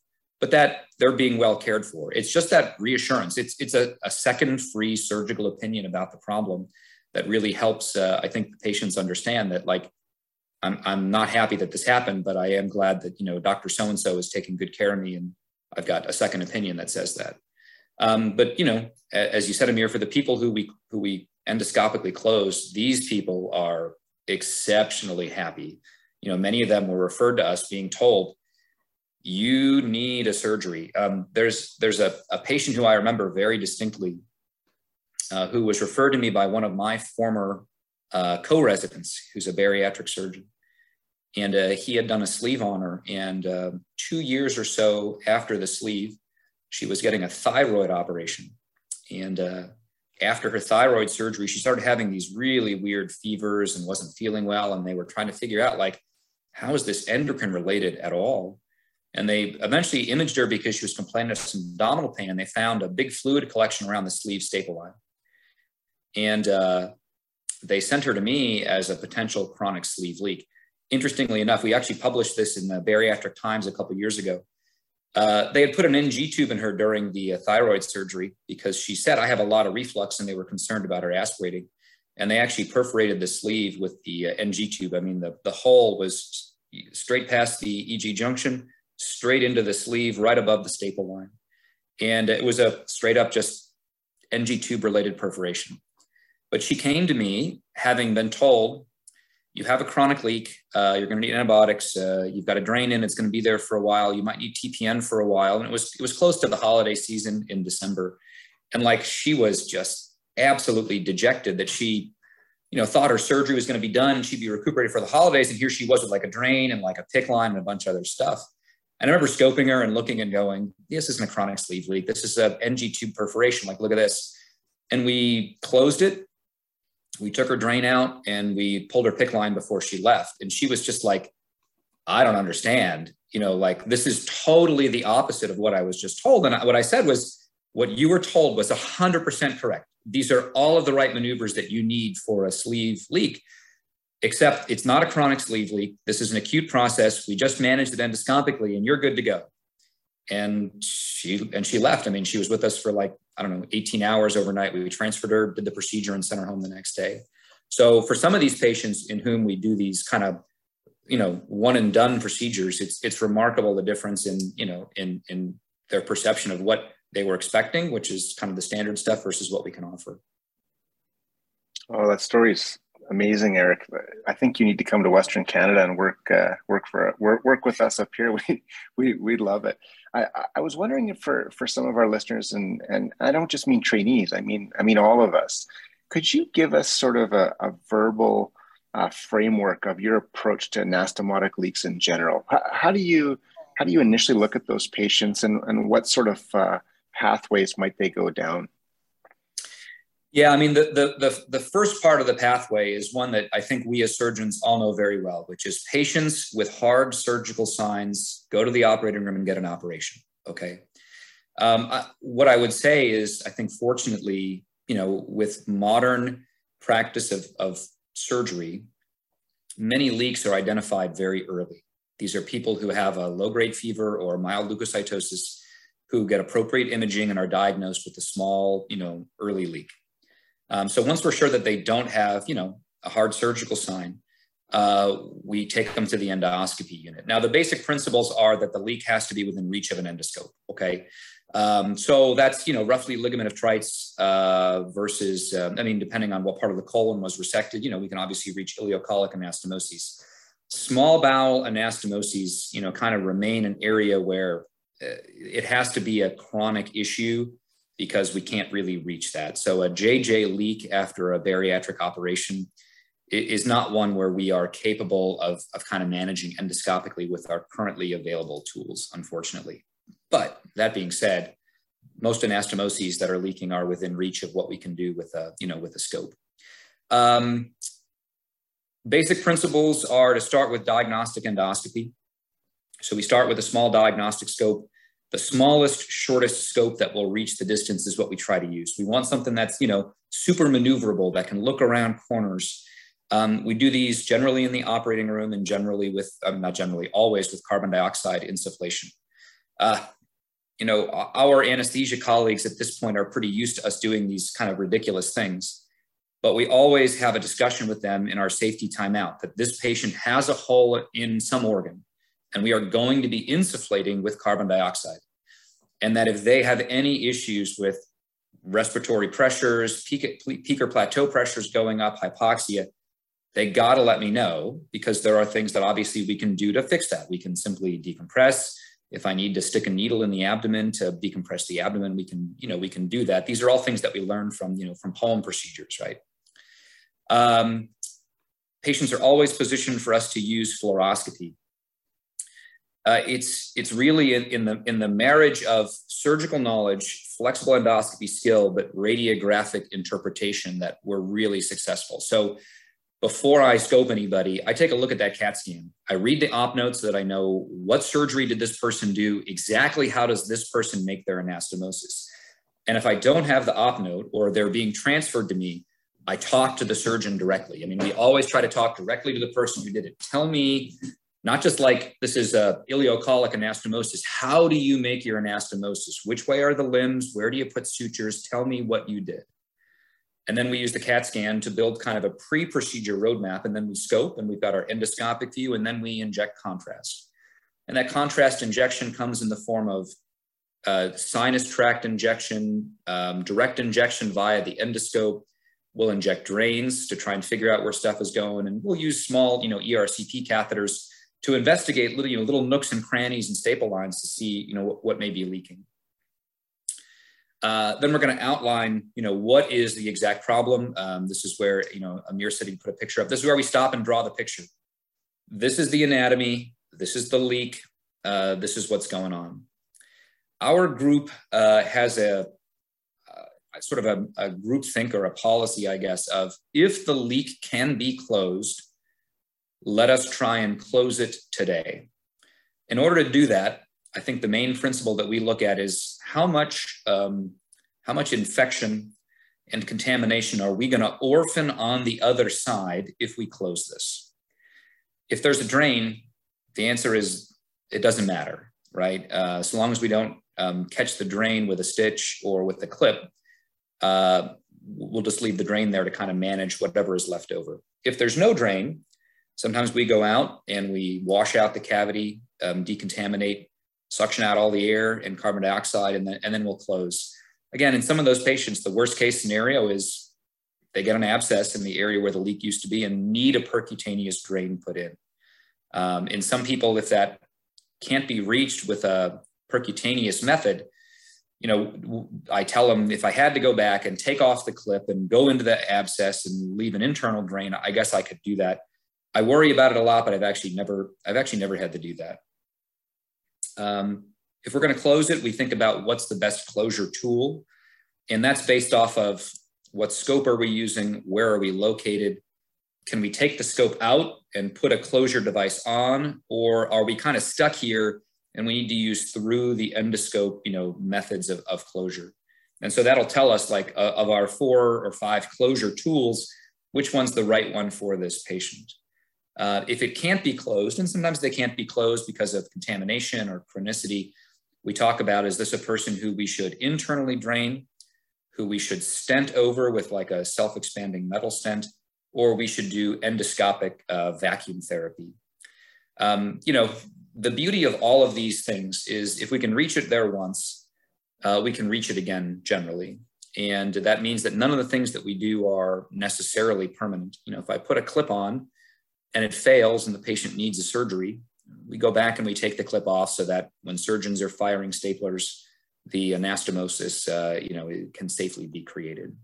but that they're being well cared for. It's just that reassurance. It's, it's a, a second free surgical opinion about the problem that really helps, uh, I think, patients understand that, like, I'm, I'm not happy that this happened, but I am glad that, you know, Dr. So-and-so is taking good care of me and I've got a second opinion that says that. Um, but, you know, as you said, Amir, for the people who we, who we endoscopically closed, these people are exceptionally happy. You know, many of them were referred to us being told, you need a surgery. Um, there's there's a, a patient who I remember very distinctly uh, who was referred to me by one of my former uh, co-residents who's a bariatric surgeon. And uh, he had done a sleeve on her. And uh, two years or so after the sleeve, she was getting a thyroid operation. And uh, after her thyroid surgery, she started having these really weird fevers and wasn't feeling well. And they were trying to figure out, like, how is this endocrine related at all? And they eventually imaged her because she was complaining of some abdominal pain. And they found a big fluid collection around the sleeve staple line. And uh, they sent her to me as a potential chronic sleeve leak. Interestingly enough, we actually published this in the Bariatric Times a couple years ago. Uh, they had put an NG tube in her during the uh, thyroid surgery because she said, I have a lot of reflux and they were concerned about her aspirating. And they actually perforated the sleeve with the uh, NG tube. I mean, the, the hole was straight past the EG junction, straight into the sleeve, right above the staple line. And it was a straight up just NG tube related perforation. But she came to me having been told you have a chronic leak, uh, you're going to need antibiotics, uh, you've got a drain in, it's going to be there for a while, you might need TPN for a while. And it was, it was close to the holiday season in December. And like she was just absolutely dejected that she, you know, thought her surgery was going to be done, she'd be recuperated for the holidays. And here she was with like a drain and like a PICC line and a bunch of other stuff. And I remember scoping her and looking and going, this isn't a chronic sleeve leak. This is a NG tube perforation. Like, look at this. And we closed it we took her drain out and we pulled her PICC line before she left. And she was just like, I don't understand. You know, like this is totally the opposite of what I was just told. And what I said was, what you were told was 100% correct. These are all of the right maneuvers that you need for a sleeve leak, except it's not a chronic sleeve leak. This is an acute process. We just managed it endoscopically and you're good to go. And she and she left. I mean, she was with us for like I don't know, 18 hours overnight. We transferred her, did the procedure, and sent her home the next day. So for some of these patients in whom we do these kind of, you know, one and done procedures, it's it's remarkable the difference in you know in in their perception of what they were expecting, which is kind of the standard stuff, versus what we can offer. Oh, that story's amazing, Eric. I think you need to come to Western Canada and work uh, work for work work with us up here. [laughs] We we we love it. I, I was wondering if for for some of our listeners, and and I don't just mean trainees. I mean I mean all of us. Could you give us sort of a, a verbal uh, framework of your approach to anastomotic leaks in general? How, how, do you how do you initially look at those patients, and and what sort of uh, pathways might they go down? Yeah, I mean, the, the, the, the, first part of the pathway is one that I think we as surgeons all know very well, which is patients with hard surgical signs go to the operating room and get an operation. Okay. Um, I, what I would say is, I think fortunately, you know, with modern practice of, of surgery, many leaks are identified very early. These are people who have a low grade fever or mild leukocytosis who get appropriate imaging and are diagnosed with a small, you know, early leak. Um, so once we're sure that they don't have, you know, a hard surgical sign, uh, we take them to the endoscopy unit. Now, the basic principles are that the leak has to be within reach of an endoscope. Okay. Um, so that's, you know, roughly ligament of Treitz uh, versus, uh, I mean, depending on what part of the colon was resected, you know, we can obviously reach ileocolic anastomoses. Small bowel anastomoses, you know, kind of remain an area where uh, it has to be a chronic issue because we can't really reach that. So a JJ leak after a bariatric operation is not one where we are capable of, of kind of managing endoscopically with our currently available tools, unfortunately. But that being said, most anastomoses that are leaking are within reach of what we can do with a, you know, with a scope. Um, basic principles are to start with diagnostic endoscopy. So we start with a small diagnostic scope. The smallest, shortest scope that will reach the distance is what we try to use. We want something that's, you know, super maneuverable that can look around corners um, we do these generally in the operating room and generally with, um, not generally, always with carbon dioxide insufflation. Uh, you know, our anesthesia colleagues at this point are pretty used to us doing these kind of ridiculous things, but we always have a discussion with them in our safety timeout that this patient has a hole in some organ and we are going to be insufflating with carbon dioxide. And that if they have any issues with respiratory pressures, peak, peak or plateau pressures going up, hypoxia, they got to let me know because there are things that obviously we can do to fix that. We can simply decompress. If I need to stick a needle in the abdomen to decompress the abdomen, we can, you know, we can do that. These are all things that we learn from, you know, from POEM procedures, right? Um, patients are always positioned for us to use fluoroscopy. Uh, it's it's really in, in, the in the marriage of surgical knowledge, flexible endoscopy skill, but radiographic interpretation that we're really successful. So before I scope anybody, I take a look at that CAT scan. I read the op notes so that I know what surgery did this person do, exactly how does this person make their anastomosis. And if I don't have the op note or they're being transferred to me, I talk to the surgeon directly. I mean, we always try to talk directly to the person who did it. Tell me, not just like this is a ileocolic anastomosis. How do you make your anastomosis? Which way are the limbs? Where do you put sutures? Tell me what you did. And then we use the CAT scan to build kind of a pre procedure roadmap. And then we scope and we've got our endoscopic view, and then we inject contrast. And that contrast injection comes in the form of uh, sinus tract injection, um, direct injection via the endoscope. We'll inject drains to try and figure out where stuff is going. And we'll use small, you know, ERCP catheters to investigate little, you know, little nooks and crannies and staple lines to see, you know, what, what may be leaking. Uh, then we're going to outline, you know, what is the exact problem. Um, this is where, you know, Amir said he put a picture up. This is where we stop and draw the picture. This is the anatomy. This is the leak. Uh, this is what's going on. Our group uh, has a, uh, sort of a, a group think or a policy, I guess, of if the leak can be closed, let us try and close it today. In order to do that, I think the main principle that we look at is how much um, how much infection and contamination are we going to orphan on the other side if we close this? If there's a drain, the answer is it doesn't matter, right? Uh, so long as we don't um, catch the drain with a stitch or with the clip, uh, we'll just leave the drain there to kind of manage whatever is left over. If there's no drain, sometimes we go out and we wash out the cavity, um, decontaminate suction out all the air and carbon dioxide, and then, and then we'll close. Again, in some of those patients, the worst case scenario is they get an abscess in the area where the leak used to be and need a percutaneous drain put in. Um, in some people, if that can't be reached with a percutaneous method, you know, I tell them if I had to go back and take off the clip and go into the abscess and leave an internal drain, I guess I could do that. I worry about it a lot, but I've actually never, I've actually never had to do that. Um, if we're going to close it, we think about what's the best closure tool. And that's based off of what scope are we using? Where are we located? Can we take the scope out and put a closure device on? Or are we kind of stuck here and we need to use through the endoscope, you know, methods of, of closure? And so that'll tell us like uh, of our four or five closure tools, which one's the right one for this patient. Uh, if it can't be closed, and sometimes they can't be closed because of contamination or chronicity, we talk about is this a person who we should internally drain, who we should stent over with like a self expanding metal stent, or we should do endoscopic uh, vacuum therapy. Um, you know, the beauty of all of these things is if we can reach it there once, uh, we can reach it again generally. And that means that none of the things that we do are necessarily permanent. You know, if I put a clip on and it fails and the patient needs a surgery, we go back and we take the clip off so that when surgeons are firing staplers, the anastomosis, uh, you know, can safely be created.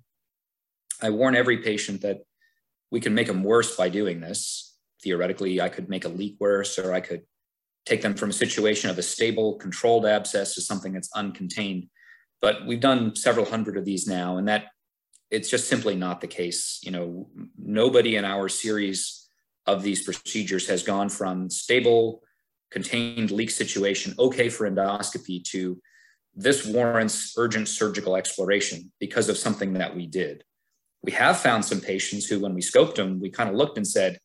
I warn every patient that we can make them worse by doing this. Theoretically, I could make a leak worse, or I could take them from a situation of a stable, controlled abscess to something that's uncontained. But we've done several hundred of these now, and that it's just simply not the case. You know, nobody in our series of these procedures has gone from stable, contained leak situation, okay for endoscopy, to this warrants urgent surgical exploration because of something that we did. We have found some patients who, when we scoped them, we kind of looked and said,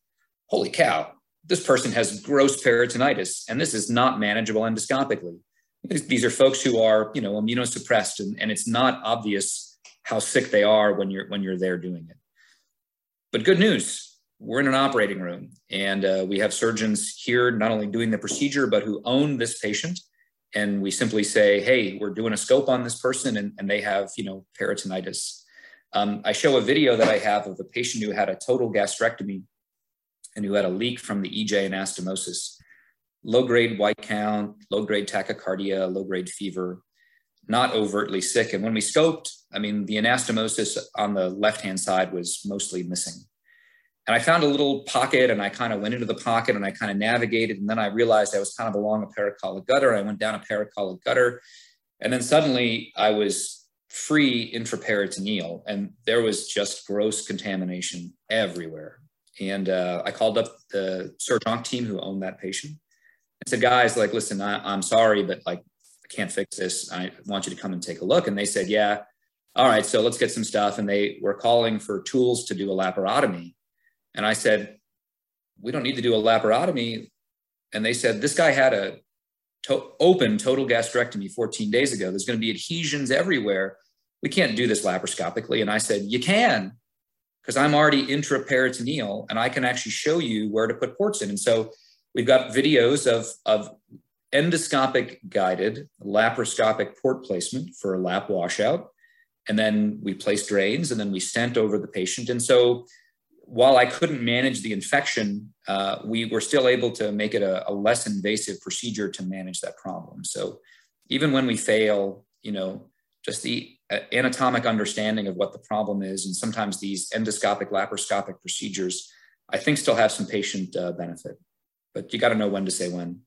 holy cow, this person has gross peritonitis, and this is not manageable endoscopically. These are folks who are, you know, immunosuppressed, and, and it's not obvious how sick they are when you're when you're there doing it. But good news, we're in an operating room, and uh, we have surgeons here not only doing the procedure but who own this patient, and we simply say, "Hey, we're doing a scope on this person, and, and they have, you know, peritonitis." Um, I show a video that I have of a patient who had a total gastrectomy and who had a leak from the EJ anastomosis. Low grade white count, low grade tachycardia, low grade fever, not overtly sick. And when we scoped, I mean, the anastomosis on the left hand side was mostly missing. And I found a little pocket and I kind of went into the pocket and I kind of navigated. And then I realized I was kind of along a paracolic gutter. I went down a paracolic gutter. And then suddenly I was free intraperitoneal, and there was just gross contamination everywhere. And uh, I called up the surgeon team who owned that patient. I said, guys, like, listen, I, am sorry, but like, I can't fix this. I want you to come and take a look. And they said, yeah, all right, so let's get some stuff. And they were calling for tools to do a laparotomy. And I said, we don't need to do a laparotomy. And they said, this guy had a to- open total gastrectomy 14 days ago. There's going to be adhesions everywhere. We can't do this laparoscopically. And I said, You can, because I'm already intraperitoneal and I can actually show you where to put ports in. And so we've got videos of, of endoscopic guided laparoscopic port placement for a lap washout. And then we place drains and then we stent over the patient. And so while I couldn't manage the infection, uh, we were still able to make it a, a, less invasive procedure to manage that problem. So even when we fail, you know, just the uh, anatomic understanding of what the problem is, and sometimes these endoscopic laparoscopic procedures, I think still have some patient uh, benefit. But you got to know when to say when.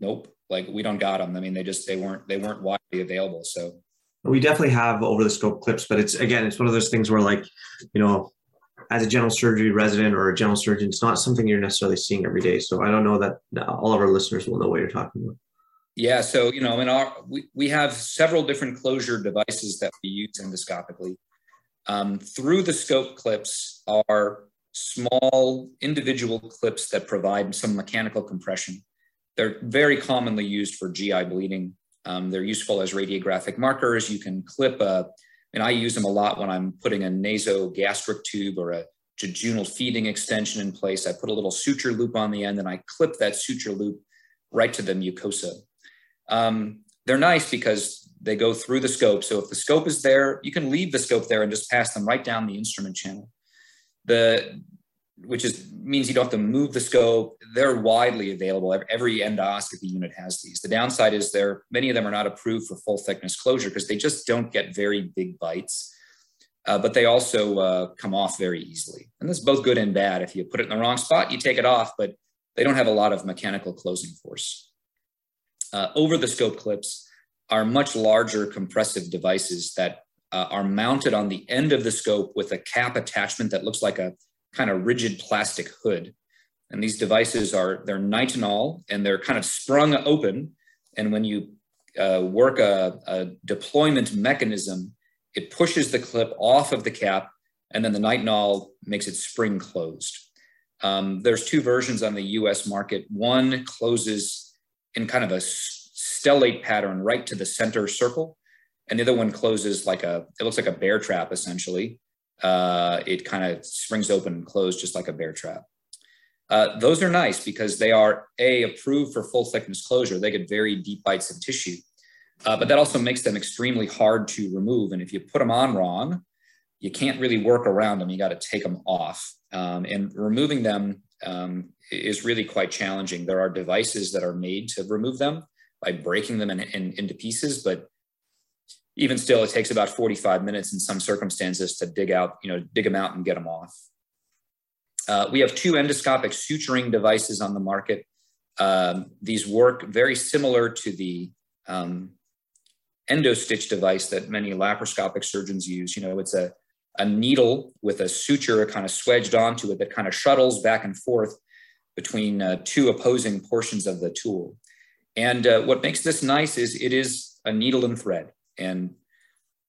Nope, like we don't got them. I mean, they just they weren't they weren't widely available. So we definitely have over the scope clips, but it's again, it's one of those things where like, you know, as a general surgery resident or a general surgeon, it's not something you're necessarily seeing every day. So I don't know that all of our listeners will know what you're talking about. Yeah, so you know, in our we, we have several different closure devices that we use endoscopically. Um, through the scope clips are small individual clips that provide some mechanical compression. They're very commonly used for GI bleeding. Um, they're useful as radiographic markers. You can clip a and I use them a lot when I'm putting a nasogastric tube or a jejunal feeding extension in place. I put a little suture loop on the end and I clip that suture loop right to the mucosa. Um, they're nice because they go through the scope. So if the scope is there, you can leave the scope there and just pass them right down the instrument channel. The which is means you don't have to move the scope. They're widely available. Every endoscopy unit has these. The downside is there many of them are not approved for full thickness closure because they just don't get very big bites. Uh, but they also uh, come off very easily. And this is both good and bad. If you put it in the wrong spot, you take it off, but they don't have a lot of mechanical closing force. Uh, over the scope clips are much larger compressive devices that uh, are mounted on the end of the scope with a cap attachment that looks like a kind of rigid plastic hood. And these devices are, they're nitinol and they're kind of sprung open. And when you uh, work a, a deployment mechanism, it pushes the clip off of the cap and then the nitinol makes it spring closed. Um, there's two versions on the US market. One closes in kind of a stellate pattern right to the center circle. And the other one closes like a, it looks like a bear trap essentially. Uh, it kind of springs open and closed just like a bear trap. Uh, those are nice because they are a approved for full thickness closure. They get very deep bites of tissue, uh, but that also makes them extremely hard to remove. And if you put them on wrong, you can't really work around them. You got to take them off, um, and removing them um, is really quite challenging. There are devices that are made to remove them by breaking them in, in, into pieces, but even still, it takes about 45 minutes in some circumstances to dig out, you know, dig them out and get them off. Uh, we have two endoscopic suturing devices on the market. Um, these work very similar to the um, endostitch device that many laparoscopic surgeons use. You know, it's a, a needle with a suture kind of swedged onto it that kind of shuttles back and forth between uh, two opposing portions of the tool. And uh, what makes this nice is it is a needle and thread. And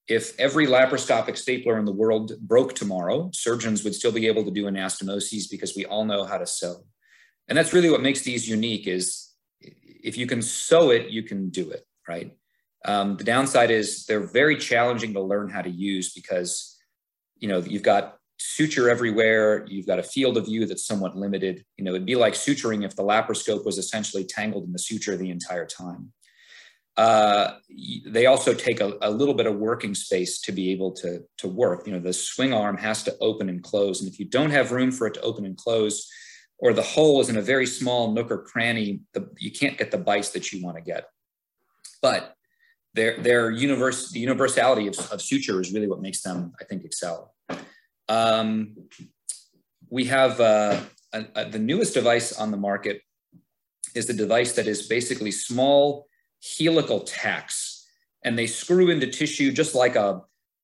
if every laparoscopic stapler in the world broke tomorrow, surgeons would still be able to do anastomoses because we all know how to sew. And that's really what makes these unique is if you can sew it, you can do it, right? Um, the downside is they're very challenging to learn how to use because, you know, you've got suture everywhere. You've got a field of view that's somewhat limited. You know, it'd be like suturing if the laparoscope was essentially tangled in the suture the entire time. Uh, they also take a, a, little bit of working space to be able to, to work. You know, the swing arm has to open and close. And if you don't have room for it to open and close, or the hole is in a very small nook or cranny, the, you can't get the bites that you want to get. But their, their universe, the universality of, of suture is really what makes them, I think, excel. Um, we have uh, a, a, the newest device on the market is the device that is basically small helical tacks, and they screw into tissue just like a,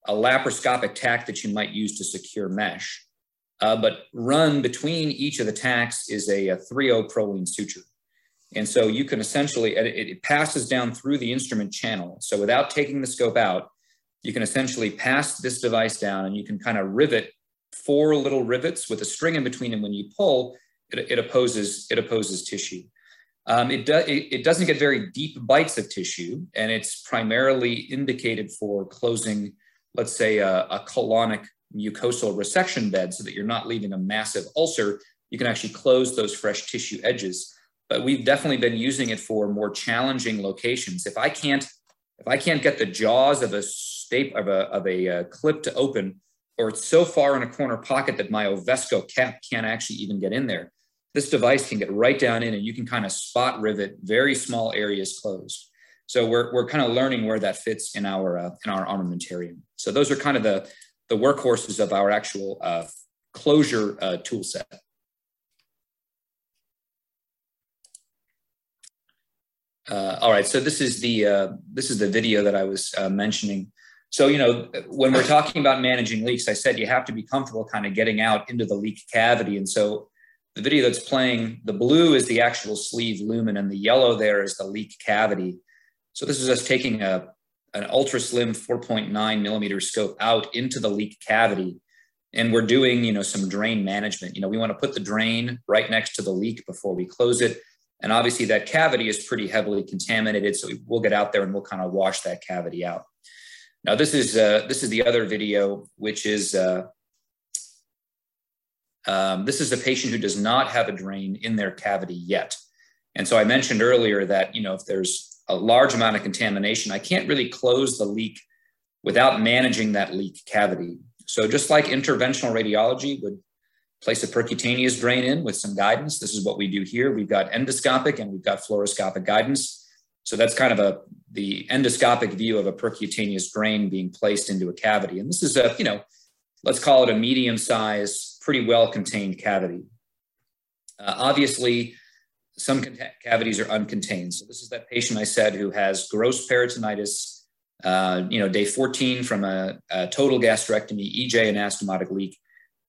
a laparoscopic tack that you might use to secure mesh. Uh, but run between each of the tacks is a, a 3-0 Prolene suture. And so you can essentially, it, it passes down through the instrument channel. So without taking the scope out, you can essentially pass this device down and you can kind of rivet four little rivets with a string in between and when you pull it, it apposes it apposes tissue um, it, do, it, it, doesn't get very deep bites of tissue and it's primarily indicated for closing let's say a, a colonic mucosal resection bed so that you're not leaving a massive ulcer you can actually close those fresh tissue edges but we've definitely been using it for more challenging locations if i can't if i can't get the jaws of a staple of a, of a uh, clip to open or it's so far in a corner pocket that my Ovesco cap can't actually even get in there. This device can get right down in and you can kind of spot rivet very small areas closed. So we're, we're kind of learning where that fits in our, uh, in our armamentarium. So those are kind of the, the workhorses of our actual uh, closure uh, tool set. Uh, all right, so this is the uh, this is the video that I was uh, mentioning. So, you know, when we're talking about managing leaks, I said you have to be comfortable kind of getting out into the leak cavity. And so the video that's playing, the blue is the actual sleeve lumen and the yellow there is the leak cavity. So this is us taking a, an ultra slim 4.9 millimeter scope out into the leak cavity. And we're doing, you know, some drain management. You know, we want to put the drain right next to the leak before we close it. And obviously that cavity is pretty heavily contaminated. So we'll get out there and we'll kind of wash that cavity out. Now this is uh, this is the other video, which is uh, um, this is a patient who does not have a drain in their cavity yet. And so I mentioned earlier that you know if there's a large amount of contamination, I can't really close the leak without managing that leak cavity. So just like interventional radiology would place a percutaneous drain in with some guidance, this is what we do here. We've got endoscopic and we've got fluoroscopic guidance. So that's kind of a the endoscopic view of a percutaneous drain being placed into a cavity. And this is a, you know, let's call it a medium size, pretty well contained cavity. Uh, obviously, some cavities are uncontained. So this is that patient I said who has gross peritonitis, uh, you know, day 14 from a, a total gastrectomy, EJ anastomotic leak.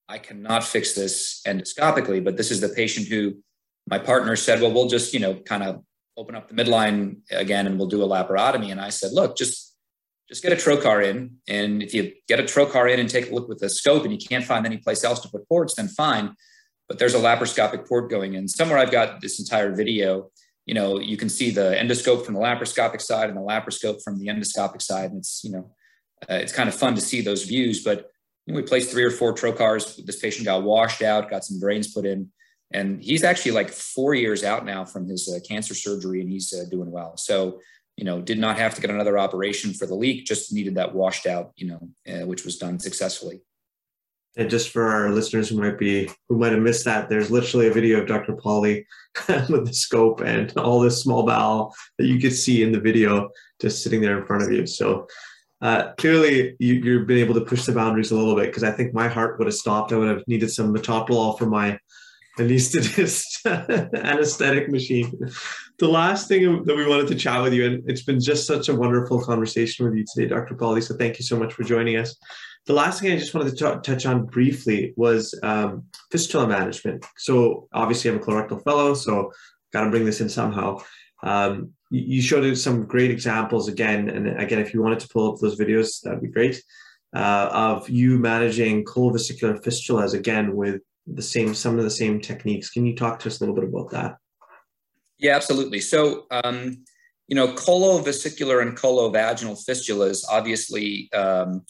I cannot fix this endoscopically, but this is the patient who my partner said, well, we'll just, you know, kind of open up the midline again and we'll do a laparotomy. And I said, look, just just get a trocar in. And if you get a trocar in and take a look with the scope and you can't find any place else to put ports, then fine. But there's a laparoscopic port going in. Somewhere I've got this entire video. You know, you can see the endoscope from the laparoscopic side and the laparoscope from the endoscopic side. And it's, you know, uh, it's kind of fun to see those views. But you know, we placed three or four trocars. This patient got washed out, got some drains put in, and he's actually like four years out now from his uh, cancer surgery, and he's uh, doing well. So, you know, did not have to get another operation for the leak, just needed that washed out, you know, uh, which was done successfully. And just for our listeners who might be who might have missed that, there's literally a video of Dr. Pauli [laughs] with the scope and all this small bowel that you could see in the video just sitting there in front of you. So uh, clearly you, have been able to push the boundaries a little bit because I think my heart would have stopped. I would have needed some metoprolol for my anesthetist [laughs] anesthetic machine. The last thing that we wanted to chat with you, and it's been just such a wonderful conversation with you today, Dr. Pauli. So thank you so much for joining us. The last thing I just wanted to t- touch on briefly was um, fistula management. So obviously I'm a colorectal fellow, so got to bring this in somehow. Um, you showed some great examples again, and again, if you wanted to pull up those videos, that'd be great. Uh, of you managing colovesicular fistulas again with the same some of the same techniques. Can you talk to us a little bit about that? Yeah, absolutely. So, um, you know, colovesicular and colovaginal fistulas obviously um,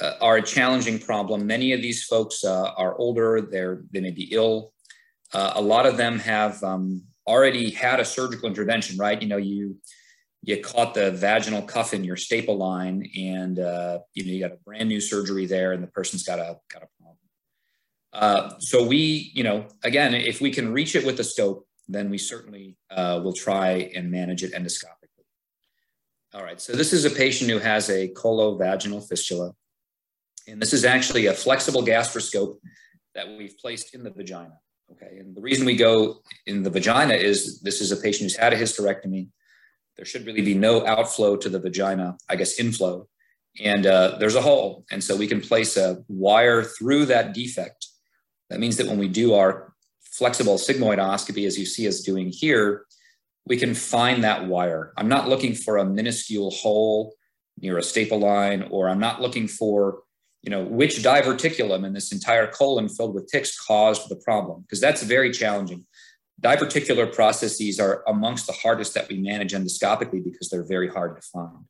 uh, are a challenging problem. Many of these folks uh, are older; they're they may be ill. Uh, a lot of them have um, already had a surgical intervention, right? You know, you you caught the vaginal cuff in your staple line, and uh, you know you got a brand new surgery there, and the person's got a got a problem. Uh, so we, you know, again, if we can reach it with the scope, then we certainly uh, will try and manage it endoscopically. All right, so this is a patient who has a colovaginal fistula. And this is actually a flexible gastroscope that we've placed in the vagina. Okay. And the reason we go in the vagina is this is a patient who's had a hysterectomy. There should really be no outflow to the vagina, I guess inflow. And uh, there's a hole. And so we can place a wire through that defect. That means that when we do our flexible sigmoidoscopy, as you see us doing here, we can find that wire. I'm not looking for a minuscule hole near a staple line, or I'm not looking for you know, which diverticulum in this entire colon filled with ticks caused the problem? Because that's very challenging. Diverticular processes are amongst the hardest that we manage endoscopically because they're very hard to find.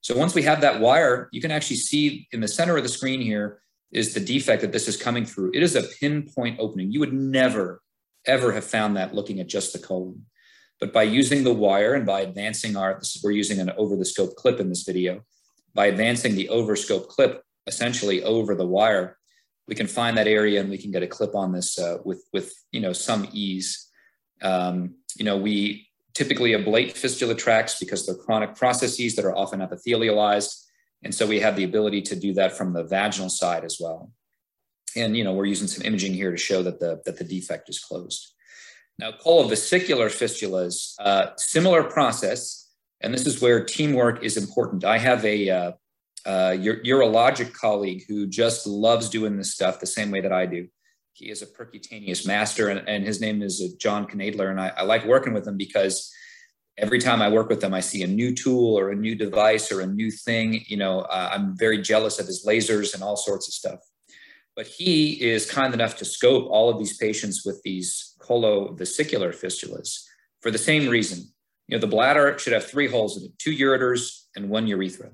So once we have that wire, you can actually see in the center of the screen here is the defect that this is coming through. It is a pinpoint opening. You would never, ever have found that looking at just the colon. But by using the wire and by advancing our, this is, we're using an over the scope clip in this video, by advancing the over scope clip, essentially over the wire, we can find that area and we can get a clip on this uh, with with you know some ease. Um, you know, we typically ablate fistula tracts because they're chronic processes that are often epithelialized, and so we have the ability to do that from the vaginal side as well. And you know, we're using some imaging here to show that the that the defect is closed. Now, colovesicular fistulas, uh, similar process, and this is where teamwork is important. I have a uh, uh, urologic colleague who just loves doing this stuff the same way that I do. He is a percutaneous master, and, and his name is uh, John Knadler. And I, I, like working with him because every time I work with him, I see a new tool or a new device or a new thing. You know, uh, I'm very jealous of his lasers and all sorts of stuff. But he is kind enough to scope all of these patients with these colovesicular fistulas for the same reason. You know, the bladder should have three holes in it, two ureters and one urethra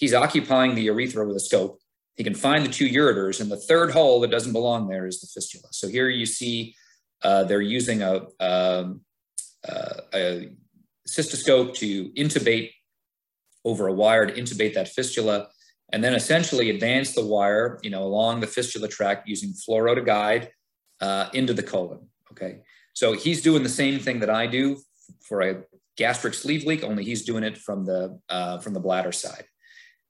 he's occupying the urethra with a scope. He can find the two ureters, and the third hole that doesn't belong there is the fistula. So here you see uh, they're using a, um, uh, a cystoscope to intubate over a wire to intubate that fistula, and then essentially advance the wire, you know, along the fistula tract using fluoro to guide uh, into the colon. Okay, so he's doing the same thing that I do for a gastric sleeve leak, only he's doing it from the uh, from the bladder side.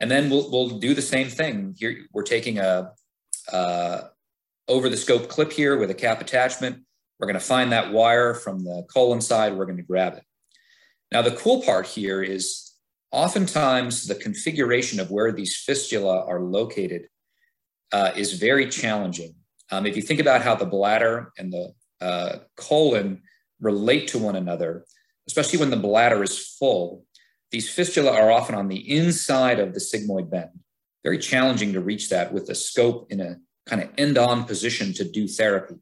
And then we'll, we'll do the same thing. Here we're taking a uh, over the scope clip here with a cap attachment. We're going to find that wire from the colon side. We're going to grab it. Now, the cool part here is oftentimes the configuration of where these fistula are located uh, is very challenging. Um, if you think about how the bladder and the uh, colon relate to one another, especially when the bladder is full, these fistula are often on the inside of the sigmoid bend. Very challenging to reach that with a scope in a kind of end-on position to do therapy.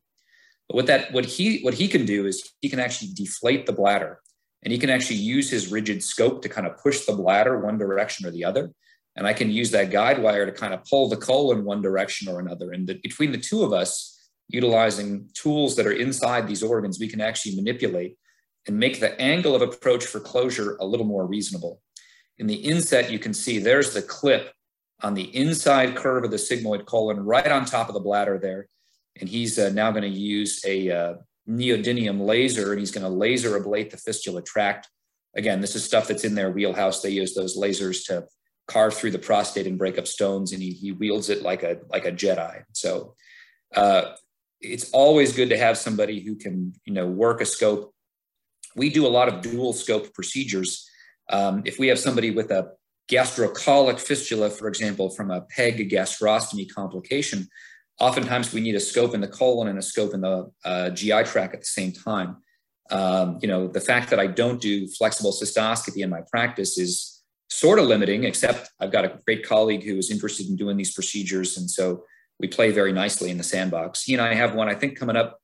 But what that what he what he can do is he can actually deflate the bladder and he can actually use his rigid scope to kind of push the bladder one direction or the other. and I can use that guide wire to kind of pull the colon one direction or another. And the, between the two of us, utilizing tools that are inside these organs, we can actually manipulate and make the angle of approach for closure a little more reasonable. In the inset, you can see there's the clip on the inside curve of the sigmoid colon right on top of the bladder there. And he's uh, now going to use a uh, neodymium laser and he's going to laser ablate the fistula tract. Again, this is stuff that's in their wheelhouse. They use those lasers to carve through the prostate and break up stones, and he, he wields it like a like a Jedi. So uh, it's always good to have somebody who can you know work a scope. We do a lot of dual scope procedures. Um, if we have somebody with a gastrocolic fistula, for example, from a PEG gastrostomy complication, oftentimes we need a scope in the colon and a scope in the uh, GI tract at the same time. Um, you know, the fact that I don't do flexible cystoscopy in my practice is sort of limiting, except I've got a great colleague who is interested in doing these procedures. And so we play very nicely in the sandbox. He and I have one, I think, coming up,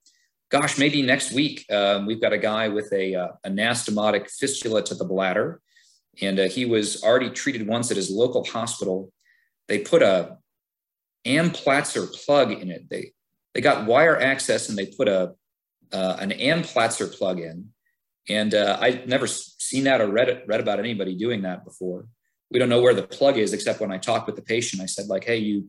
gosh, maybe next week. Um, we've got a guy with a, uh, anastomotic fistula to the bladder. And uh, he was already treated once at his local hospital. They put a Amplatzer plug in it. They, they got wire access and they put a, uh, an Amplatzer plug in. And uh, I'd never seen that or read, it, read about anybody doing that before. We don't know where the plug is, except when I talked with the patient, I said, like, hey, you,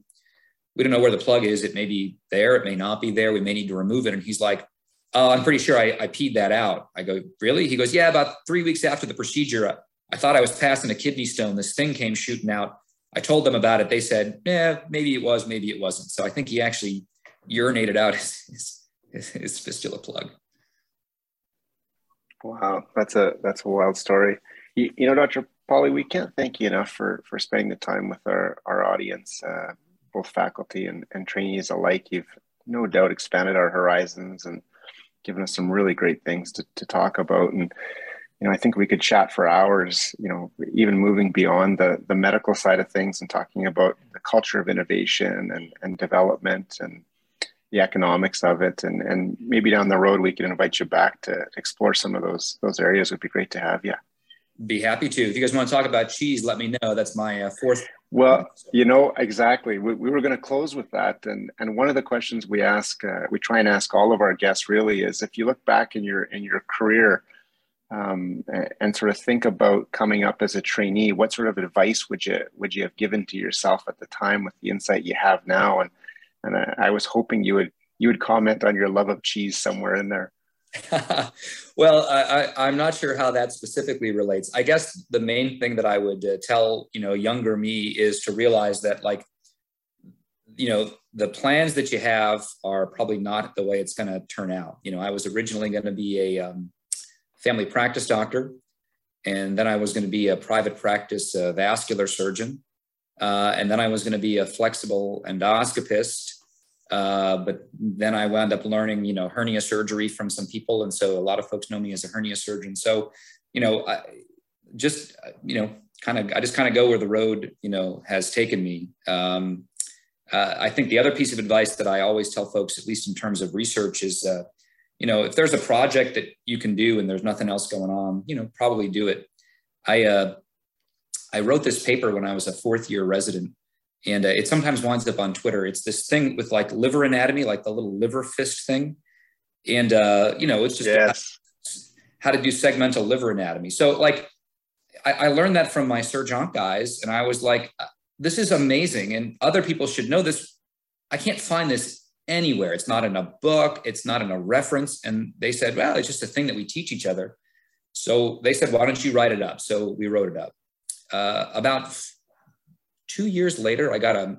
we don't know where the plug is. It may be there, it may not be there. We may need to remove it. And he's like, oh, I'm pretty sure I, I peed that out. I go, really? He goes, yeah, about three weeks after the procedure, I, I thought I was passing a kidney stone. This thing came shooting out. I told them about it. They said, yeah, maybe it was, maybe it wasn't. So I think he actually urinated out his, his, his fistula plug. Wow, that's a that's a wild story. You, you know, Dr. Pauli, we can't thank you enough for for spending the time with our our audience, uh, both faculty and, and trainees alike. You've no doubt expanded our horizons and given us some really great things to, to talk about. And you know, I think we could chat for hours. You know, even moving beyond the the medical side of things and talking about the culture of innovation and and development and the economics of it. And and maybe down the road we can invite you back to explore some of those those areas. Would be great to have you. Be happy to. If you guys want to talk about cheese let me know. That's my uh, fourth. Well you know exactly. We, we were going to close with that. And and one of the questions we ask uh, we try and ask all of our guests really is if you look back in your in your career um, and sort of think about coming up as a trainee what sort of advice would you would you have given to yourself at the time with the insight you have now and and I, I was hoping you would you would comment on your love of cheese somewhere in there. [laughs] well, I, am not sure how that specifically relates. I guess the main thing that I would uh, tell you know younger me is to realize that like you know the plans that you have are probably not the way it's going to turn out. You know, I was originally going to be a um, family practice doctor, and then I was going to be a private practice uh, vascular surgeon, uh, and then I was going to be a flexible endoscopist uh, but then I wound up learning, you know, hernia surgery from some people. And so a lot of folks know me as a hernia surgeon. So, you know, I just, you know, kind of, I just kind of go where the road, you know, has taken me. Um, uh, I think the other piece of advice that I always tell folks, at least in terms of research, is, uh, you know, if there's a project that you can do and there's nothing else going on, you know, probably do it. I, uh, I wrote this paper when I was a fourth year resident and uh, it sometimes winds up on Twitter. It's this thing with like liver anatomy, like the little liver fist thing, and uh, you know, it's just yes. how, to do segmental liver anatomy. So like, I, I learned that from my surg onc guys, and I was like, uh, this is amazing, and other people should know this. I can't find this anywhere. It's not in a book. It's not in a reference. And they said, well, it's just a thing that we teach each other. So they said, why don't you write it up? So we wrote it up. Uh, about two years later, I got a,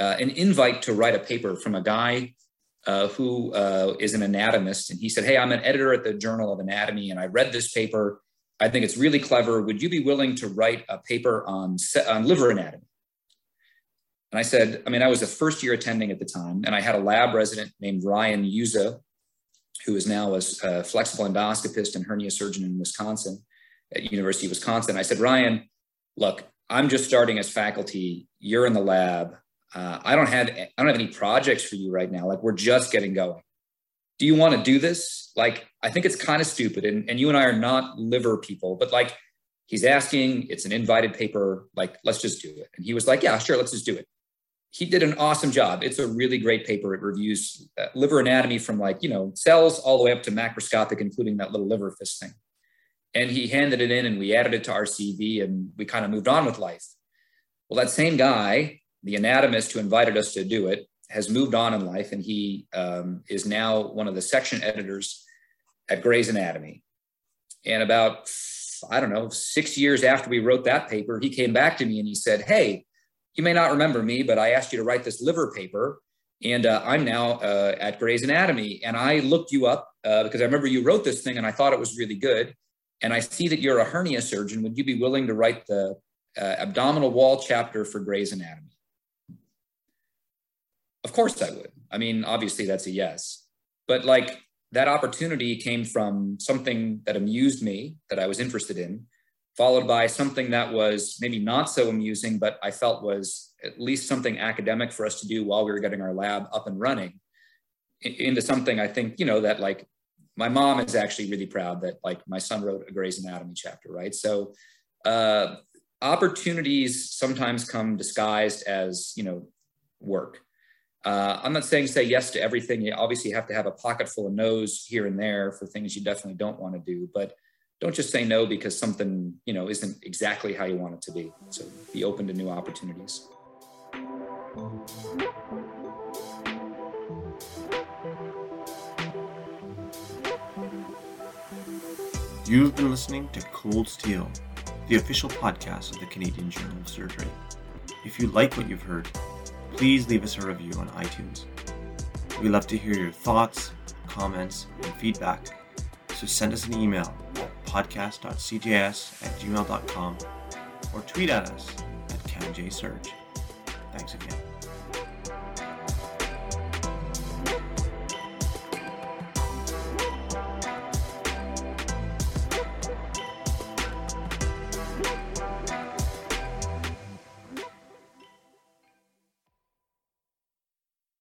uh, an invite to write a paper from a guy uh, who uh, is an anatomist. And he said, Hey, I'm an editor at the Journal of Anatomy, and I read this paper. I think it's really clever. Would you be willing to write a paper on, on liver anatomy? And I said, I mean, I was a first year attending at the time, and I had a lab resident named Ryan Juza, who is now a, a flexible endoscopist and hernia surgeon in Wisconsin at University of Wisconsin. I said, Ryan, look, I'm just starting as faculty. You're in the lab. Uh, I don't have I don't have any projects for you right now. Like we're just getting going. Do you want to do this? Like I think it's kind of stupid, and, and you and I are not liver people, but like he's asking, it's an invited paper, like, let's just do it. And he was like, yeah, sure, let's just do it. He did an awesome job. It's a really great paper. It reviews uh, liver anatomy from like, you know, cells all the way up to macroscopic, including that little liver fist thing. And he handed it in and we added it to our CV and we kind of moved on with life. Well, that same guy, the anatomist who invited us to do it, has moved on in life and he um, is now one of the section editors at Gray's Anatomy. And about I don't know, six years after we wrote that paper, he came back to me and he said, Hey, you may not remember me, but I asked you to write this liver paper. And uh, I'm now uh, at Gray's Anatomy. And I looked you up uh, because I remember you wrote this thing and I thought it was really good. And I see that you're a hernia surgeon. Would you be willing to write the uh, abdominal wall chapter for Gray's Anatomy? Of course I would. I mean, obviously that's a yes. But like that opportunity came from something that amused me that I was interested in, followed by something that was maybe not so amusing, but I felt was at least something academic for us to do while we were getting our lab up and running into something I think, you know, that like my mom is actually really proud that like my son wrote a Gray's Anatomy chapter, right? So uh, opportunities sometimes come disguised as, you know, work. Uh, I'm not saying say yes to everything. You obviously have to have a pocket full of no's here and there for things you definitely don't want to do, but don't just say no because something you know isn't exactly how you want it to be. So be open to new opportunities. You've been listening to Cold Steel, the official podcast of the Canadian Journal of Surgery. If you like what you've heard, please leave us a review on iTunes. We love to hear your thoughts, comments, and feedback. So send us an email podcast.cjs at gmail.com or tweet at us at again.